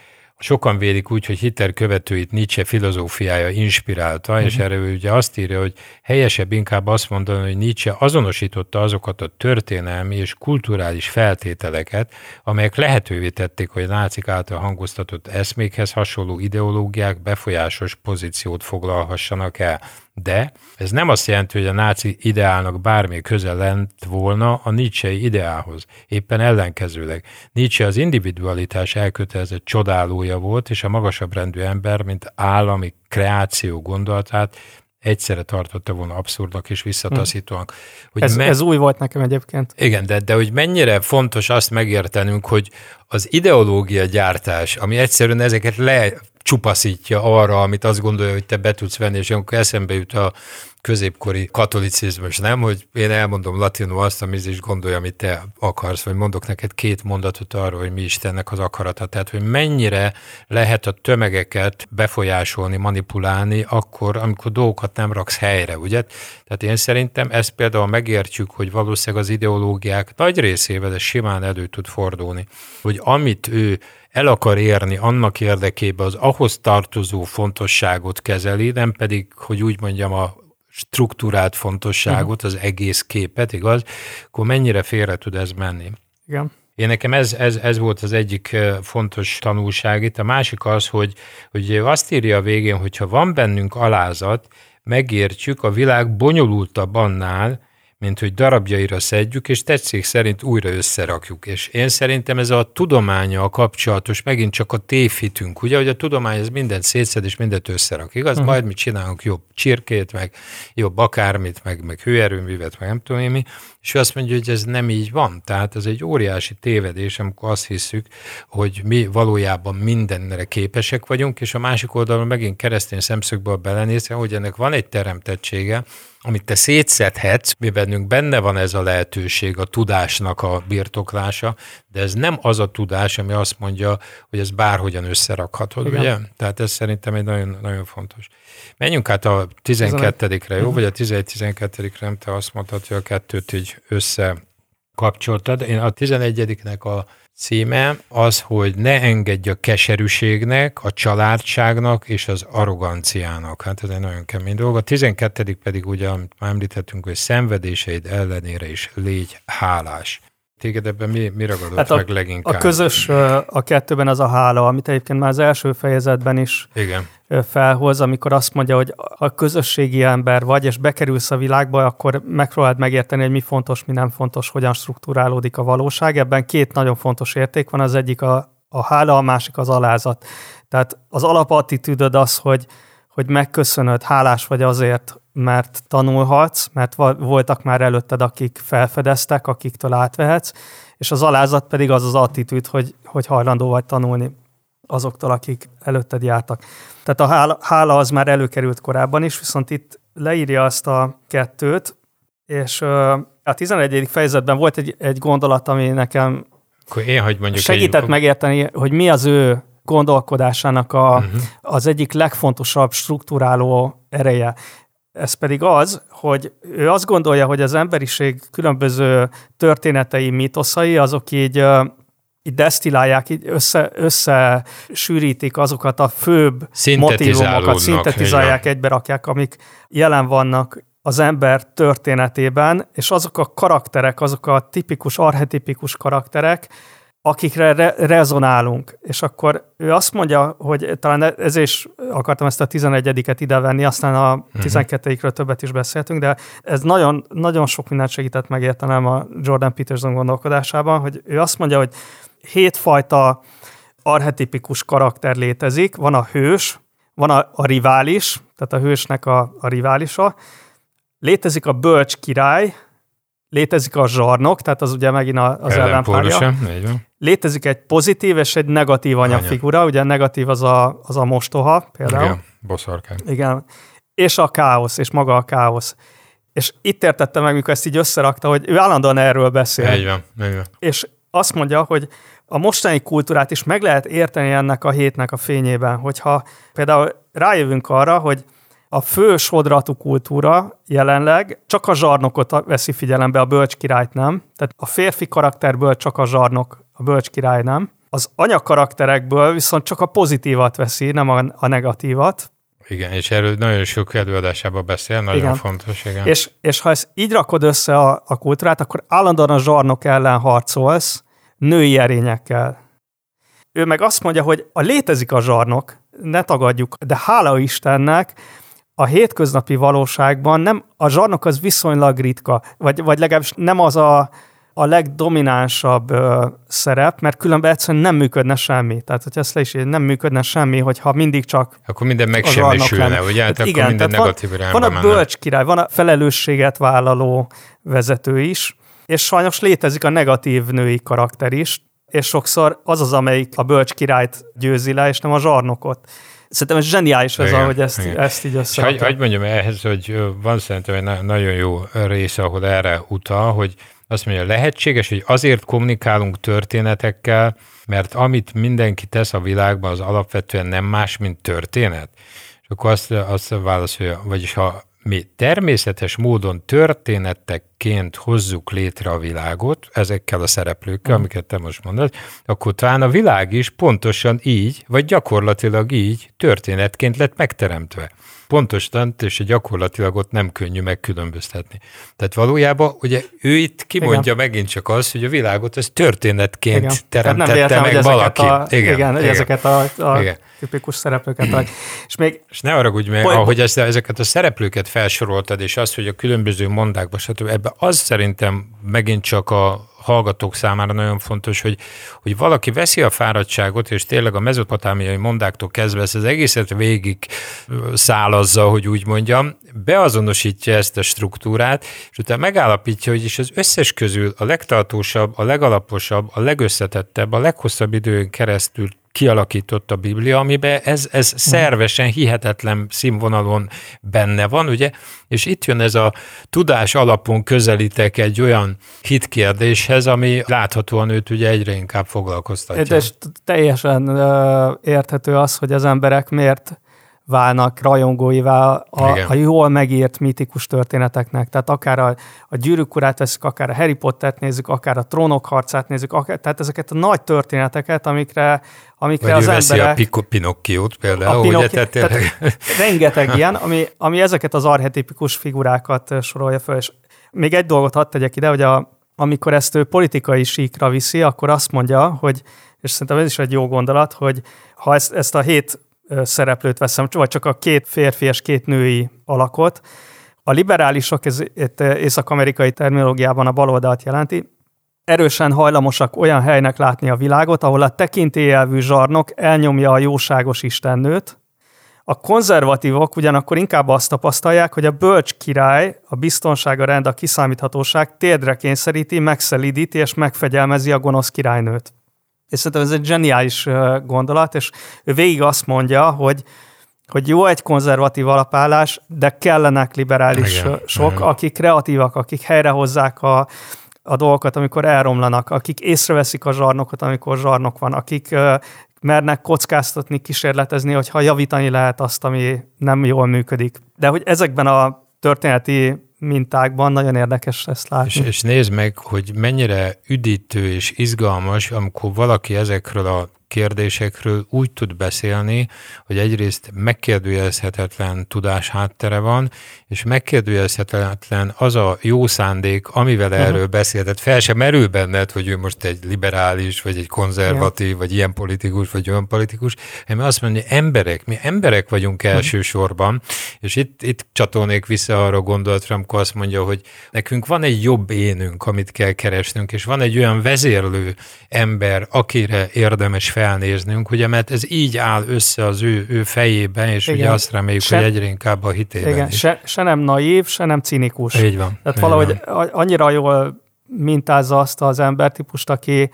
Sokan vélik úgy, hogy Hitler követőit Nietzsche filozófiája inspirálta, uh-huh. és mhm. erre ő ugye azt írja, hogy helyesebb inkább azt mondani, hogy Nietzsche azonosította azokat a történelmi és kulturális feltételeket, amelyek lehetővé tették, hogy a nácik által hangoztatott eszmékhez hasonló ideológiák befolyásos pozíciót foglalhassanak el. De ez nem azt jelenti, hogy a náci ideálnak bármi köze lent volna a Nietzsche ideához. Éppen ellenkezőleg. Nietzsche az individualitás elkötelezett csodálója volt, és a magasabb rendű ember, mint állami kreáció gondolatát egyszerre tartotta volna abszurdnak és visszataszítónak. Hogy ez, me- ez új volt nekem egyébként. Igen, de, de hogy mennyire fontos azt megértenünk, hogy az ideológia gyártás, ami egyszerűen ezeket le csupaszítja arra, amit azt gondolja, hogy te be tudsz venni, és amikor eszembe jut a középkori katolicizmus, nem, hogy én elmondom latinul azt, amit is gondolja, amit te akarsz, vagy mondok neked két mondatot arról, hogy mi Istennek az akarata. Tehát, hogy mennyire lehet a tömegeket befolyásolni, manipulálni akkor, amikor dolgokat nem raksz helyre, ugye? Tehát én szerintem ezt például megértjük, hogy valószínűleg az ideológiák nagy részével ez simán elő tud fordulni, hogy amit ő el akar érni annak érdekében az ahhoz tartozó fontosságot kezeli, nem pedig, hogy úgy mondjam, a struktúrált fontosságot, az egész képet, igaz? Akkor mennyire félre tud ez menni? Igen. Én nekem ez, ez, ez volt az egyik fontos tanulság itt. A másik az, hogy, hogy azt írja a végén, hogyha van bennünk alázat, megértjük, a világ bonyolultabb annál, mint hogy darabjaira szedjük, és tetszék szerint újra összerakjuk. És én szerintem ez a tudománya a kapcsolatos, megint csak a tévhitünk, ugye, hogy a tudomány ez mindent szétszed, és mindent összerak, igaz? Uh-huh. Majd mi csinálunk jobb csirkét, meg jobb akármit, meg, meg hőerőművet, meg nem tudom én mi, és ő azt mondja, hogy ez nem így van. Tehát ez egy óriási tévedés, amikor azt hiszük, hogy mi valójában mindenre képesek vagyunk, és a másik oldalon megint keresztény szemszögből belenézve, hogy ennek van egy teremtettsége, amit te szétszedhetsz, mi bennünk benne van ez a lehetőség, a tudásnak a birtoklása, de ez nem az a tudás, ami azt mondja, hogy ez bárhogyan összerakhatod, Igen. ugye? Tehát ez szerintem egy nagyon, nagyon fontos. Menjünk át a 12-re, jó? Vagy a 11-12-re, nem te azt mondtad, hogy a kettőt így összekapcsoltad. Én a 11-nek a címe az, hogy ne engedj a keserűségnek, a családságnak és az arroganciának. Hát ez egy nagyon kemény dolog. A 12. pedig ugye, amit már említettünk, hogy szenvedéseid ellenére is légy hálás. Téged ebben mi, mi ragadott hát a, meg leginkább? A közös a kettőben az a hála, amit egyébként már az első fejezetben is Igen. felhoz, amikor azt mondja, hogy a közösségi ember vagy, és bekerülsz a világba, akkor megpróbáld megérteni, hogy mi fontos, mi nem fontos, hogyan struktúrálódik a valóság. Ebben két nagyon fontos érték van, az egyik a, a hála, a másik az alázat. Tehát az alapattitűdöd az, hogy, hogy megköszönöd, hálás vagy azért, mert tanulhatsz, mert voltak már előtted, akik felfedeztek, akiktől átvehetsz, és az alázat pedig az az attitűd, hogy, hogy hajlandó vagy tanulni azoktól, akik előtted jártak. Tehát a hála, hála az már előkerült korábban is, viszont itt leírja azt a kettőt, és a 11. fejezetben volt egy, egy gondolat, ami nekem Akkor én, hogy mondjuk segített egy... megérteni, hogy mi az ő gondolkodásának a, uh-huh. az egyik legfontosabb struktúráló ereje. Ez pedig az, hogy ő azt gondolja, hogy az emberiség különböző történetei, mítoszai, azok így, így desztilálják, így össze, összesűrítik azokat a főbb motivumokat, szintetizálják, egybe rakják, amik jelen vannak az ember történetében, és azok a karakterek, azok a tipikus, arhetipikus karakterek, akikre re- rezonálunk. És akkor ő azt mondja, hogy talán ez is akartam ezt a 11-et idevenni, aztán a 12-ről mhm. többet is beszéltünk, de ez nagyon, nagyon sok mindent segített megértenem a Jordan Peterson gondolkodásában, hogy ő azt mondja, hogy hétfajta arhetipikus karakter létezik. Van a hős, van a, a rivális, tehát a hősnek a, a riválisa, létezik a bölcs király, létezik a zsarnok, tehát az ugye megint az ellenpárja. Létezik egy pozitív és egy negatív anyafigura, Anya. ugye a negatív az a, az a mostoha például. Igen, boszorkány. Igen, és a káosz, és maga a káosz. És itt értette meg, mikor ezt így összerakta, hogy ő állandóan erről beszél. Így van, így van. És azt mondja, hogy a mostani kultúrát is meg lehet érteni ennek a hétnek a fényében, hogyha például rájövünk arra, hogy a fő sodratú kultúra jelenleg csak a zsarnokot veszi figyelembe, a bölcs királyt nem. Tehát a férfi karakterből csak a zsarnok, a bölcs király nem. Az anyakarakterekből viszont csak a pozitívat veszi, nem a, a negatívat. Igen, és erről nagyon sok előadásában beszél, nagyon igen. fontos. Igen. És, és ha ezt így rakod össze a, a kultúrát, akkor állandóan a zsarnok ellen harcolsz, női erényekkel. Ő meg azt mondja, hogy a létezik a zsarnok, ne tagadjuk, de hála Istennek, a hétköznapi valóságban nem, a zsarnok az viszonylag ritka, vagy, vagy legalábbis nem az a, a legdominánsabb ö, szerep, mert különben egyszerűen nem működne semmi. Tehát, hogy ezt le is nem működne semmi, hogyha mindig csak Akkor minden megsemmisülne, ugye? Hát akkor igen, minden negatív van, van a menne. bölcs király, van a felelősséget vállaló vezető is, és sajnos létezik a negatív női karakter is, és sokszor az az, amelyik a bölcs királyt győzi le, és nem a zsarnokot. Szerintem ez zseniális az, ahogy ezt, igen. ezt így össze. Hogy, hogy mondjam ehhez, hogy van szerintem egy nagyon jó része, ahol erre utal, hogy azt mondja, lehetséges, hogy azért kommunikálunk történetekkel, mert amit mindenki tesz a világban, az alapvetően nem más, mint történet. És akkor azt, azt válaszolja, vagyis ha mi természetes módon történetekként hozzuk létre a világot, ezekkel a szereplőkkel, mm. amiket te most mondod, akkor talán a világ is pontosan így, vagy gyakorlatilag így történetként lett megteremtve pontosan, és gyakorlatilag ott nem könnyű megkülönböztetni. Tehát valójában ugye ő itt kimondja igen. megint csak azt, hogy a világot ez történetként igen. teremtette nem értem, meg valaki. A, igen, igen, igen, ezeket a, a igen. tipikus szereplőket. És, még, és ne arra meg, Boly... ahogy ezt, ezeket a szereplőket felsoroltad, és azt, hogy a különböző mondákban, stb. ebbe az szerintem megint csak a, hallgatók számára nagyon fontos, hogy, hogy valaki veszi a fáradtságot, és tényleg a mezopotámiai mondáktól kezdve ezt az egészet végig szálazza, hogy úgy mondjam, beazonosítja ezt a struktúrát, és utána megállapítja, hogy is az összes közül a legtartósabb, a legalaposabb, a legösszetettebb, a leghosszabb időn keresztül kialakított a Biblia, amiben ez, ez szervesen, hihetetlen színvonalon benne van, ugye? És itt jön ez a tudás alapon közelítek egy olyan hitkérdéshez, ami láthatóan őt ugye egyre inkább foglalkoztatja. És teljesen érthető az, hogy az emberek miért válnak rajongóivá a, a jól megírt mitikus történeteknek. Tehát akár a, a gyűrűk urát veszük, akár a Harry Pottert nézzük, akár a trónok harcát nézzük, akár, tehát ezeket a nagy történeteket, amikre, amikre Vagy az emberek... a Pico, Pinocchiót például, a Pinocchio, ugye? Tehát, tehát rengeteg ilyen, ami, ami ezeket az archetipikus figurákat sorolja föl. És még egy dolgot hadd tegyek ide, hogy a, amikor ezt ő politikai síkra viszi, akkor azt mondja, hogy, és szerintem ez is egy jó gondolat, hogy ha ezt, ezt a hét szereplőt veszem, vagy csak a két férfi és két női alakot. A liberálisok, ez itt észak-amerikai terminológiában a baloldalt jelenti, erősen hajlamosak olyan helynek látni a világot, ahol a tekintélyelvű zsarnok elnyomja a jóságos istennőt, a konzervatívok ugyanakkor inkább azt tapasztalják, hogy a bölcs király, a biztonság, a rend, a kiszámíthatóság térdre kényszeríti, megszelidíti és megfegyelmezi a gonosz királynőt. És szerintem ez egy zseniális gondolat, és ő végig azt mondja, hogy hogy jó egy konzervatív alapállás, de kellenek liberálisok, akik kreatívak, akik helyrehozzák a, a dolgokat, amikor elromlanak, akik észreveszik a zsarnokot, amikor zsarnok van, akik uh, mernek kockáztatni, kísérletezni, hogyha javítani lehet azt, ami nem jól működik. De hogy ezekben a történeti mintákban nagyon érdekes ezt látni. És, és nézd meg, hogy mennyire üdítő és izgalmas, amikor valaki ezekről a kérdésekről úgy tud beszélni, hogy egyrészt megkérdőjelezhetetlen tudás háttere van, és megkérdőjelezhetetlen az a jó szándék, amivel uh-huh. erről beszél. Tehát fel sem merül benned, hogy ő most egy liberális, vagy egy konzervatív, Igen. vagy ilyen politikus, vagy olyan politikus, hanem azt mondja, emberek, mi emberek vagyunk uh-huh. elsősorban, és itt, itt csatolnék vissza arra a gondolatra, amikor azt mondja, hogy nekünk van egy jobb énünk, amit kell keresnünk, és van egy olyan vezérlő ember, akire érdemes fel felnéznünk, ugye, mert ez így áll össze az ő, ő fejében, és igen. ugye azt reméljük, se, hogy egyre inkább a hitében igen, is. Se, se nem naív, se nem cinikus. Így van. Tehát így valahogy van. annyira jól mintázza azt az embertípust, aki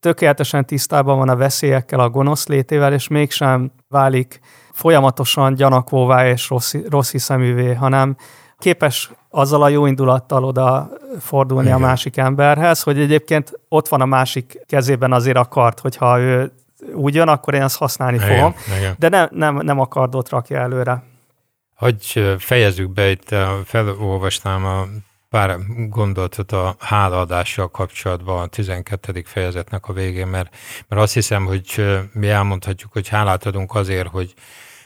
tökéletesen tisztában van a veszélyekkel, a gonosz létével, és mégsem válik folyamatosan gyanakvóvá és rossz, rossz hiszeművé, hanem képes azzal a jó indulattal oda fordulni Igen. a másik emberhez, hogy egyébként ott van a másik kezében azért a kart, hogyha ő úgy jön, akkor én azt használni igen, fogom, igen. de nem, nem, nem a kardot rakja előre. Hogy fejezzük be, itt felolvasnám a pár gondolatot a hálaadással kapcsolatban a 12. fejezetnek a végén, mert, mert azt hiszem, hogy mi elmondhatjuk, hogy hálát adunk azért, hogy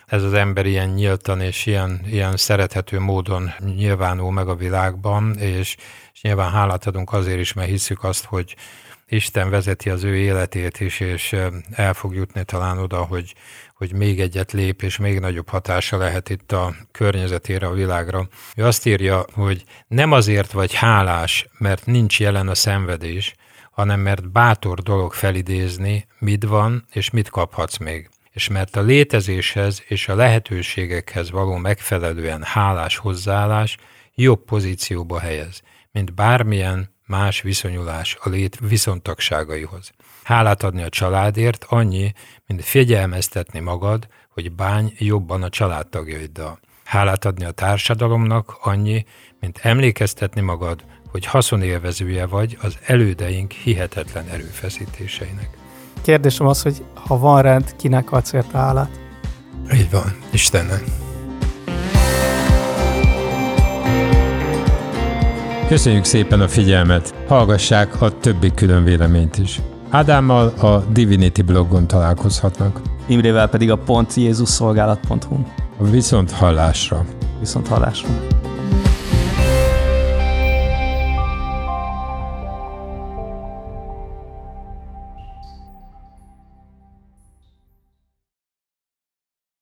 ez az ember ilyen nyíltan és ilyen, ilyen szerethető módon nyilvánul meg a világban, és, és nyilván hálát adunk azért is, mert hiszük azt, hogy Isten vezeti az ő életét is, és el fog jutni talán oda, hogy, hogy még egyet lép, és még nagyobb hatása lehet itt a környezetére, a világra. Ő azt írja, hogy nem azért vagy hálás, mert nincs jelen a szenvedés, hanem mert bátor dolog felidézni, mit van, és mit kaphatsz még. És mert a létezéshez és a lehetőségekhez való megfelelően hálás hozzáállás jobb pozícióba helyez, mint bármilyen más viszonyulás a lét viszontagságaihoz. Hálát adni a családért annyi, mint figyelmeztetni magad, hogy bány jobban a családtagjaiddal. Hálát adni a társadalomnak annyi, mint emlékeztetni magad, hogy haszonélvezője vagy az elődeink hihetetlen erőfeszítéseinek. Kérdésem az, hogy ha van rend, kinek adsz érte hálát? Így van, Istennek. Köszönjük szépen a figyelmet, hallgassák a többi külön véleményt is. Ádámmal a Divinity blogon találkozhatnak. Imrével pedig a pontjézusszolgálat.hu. Viszont hallásra. Viszont hallásra.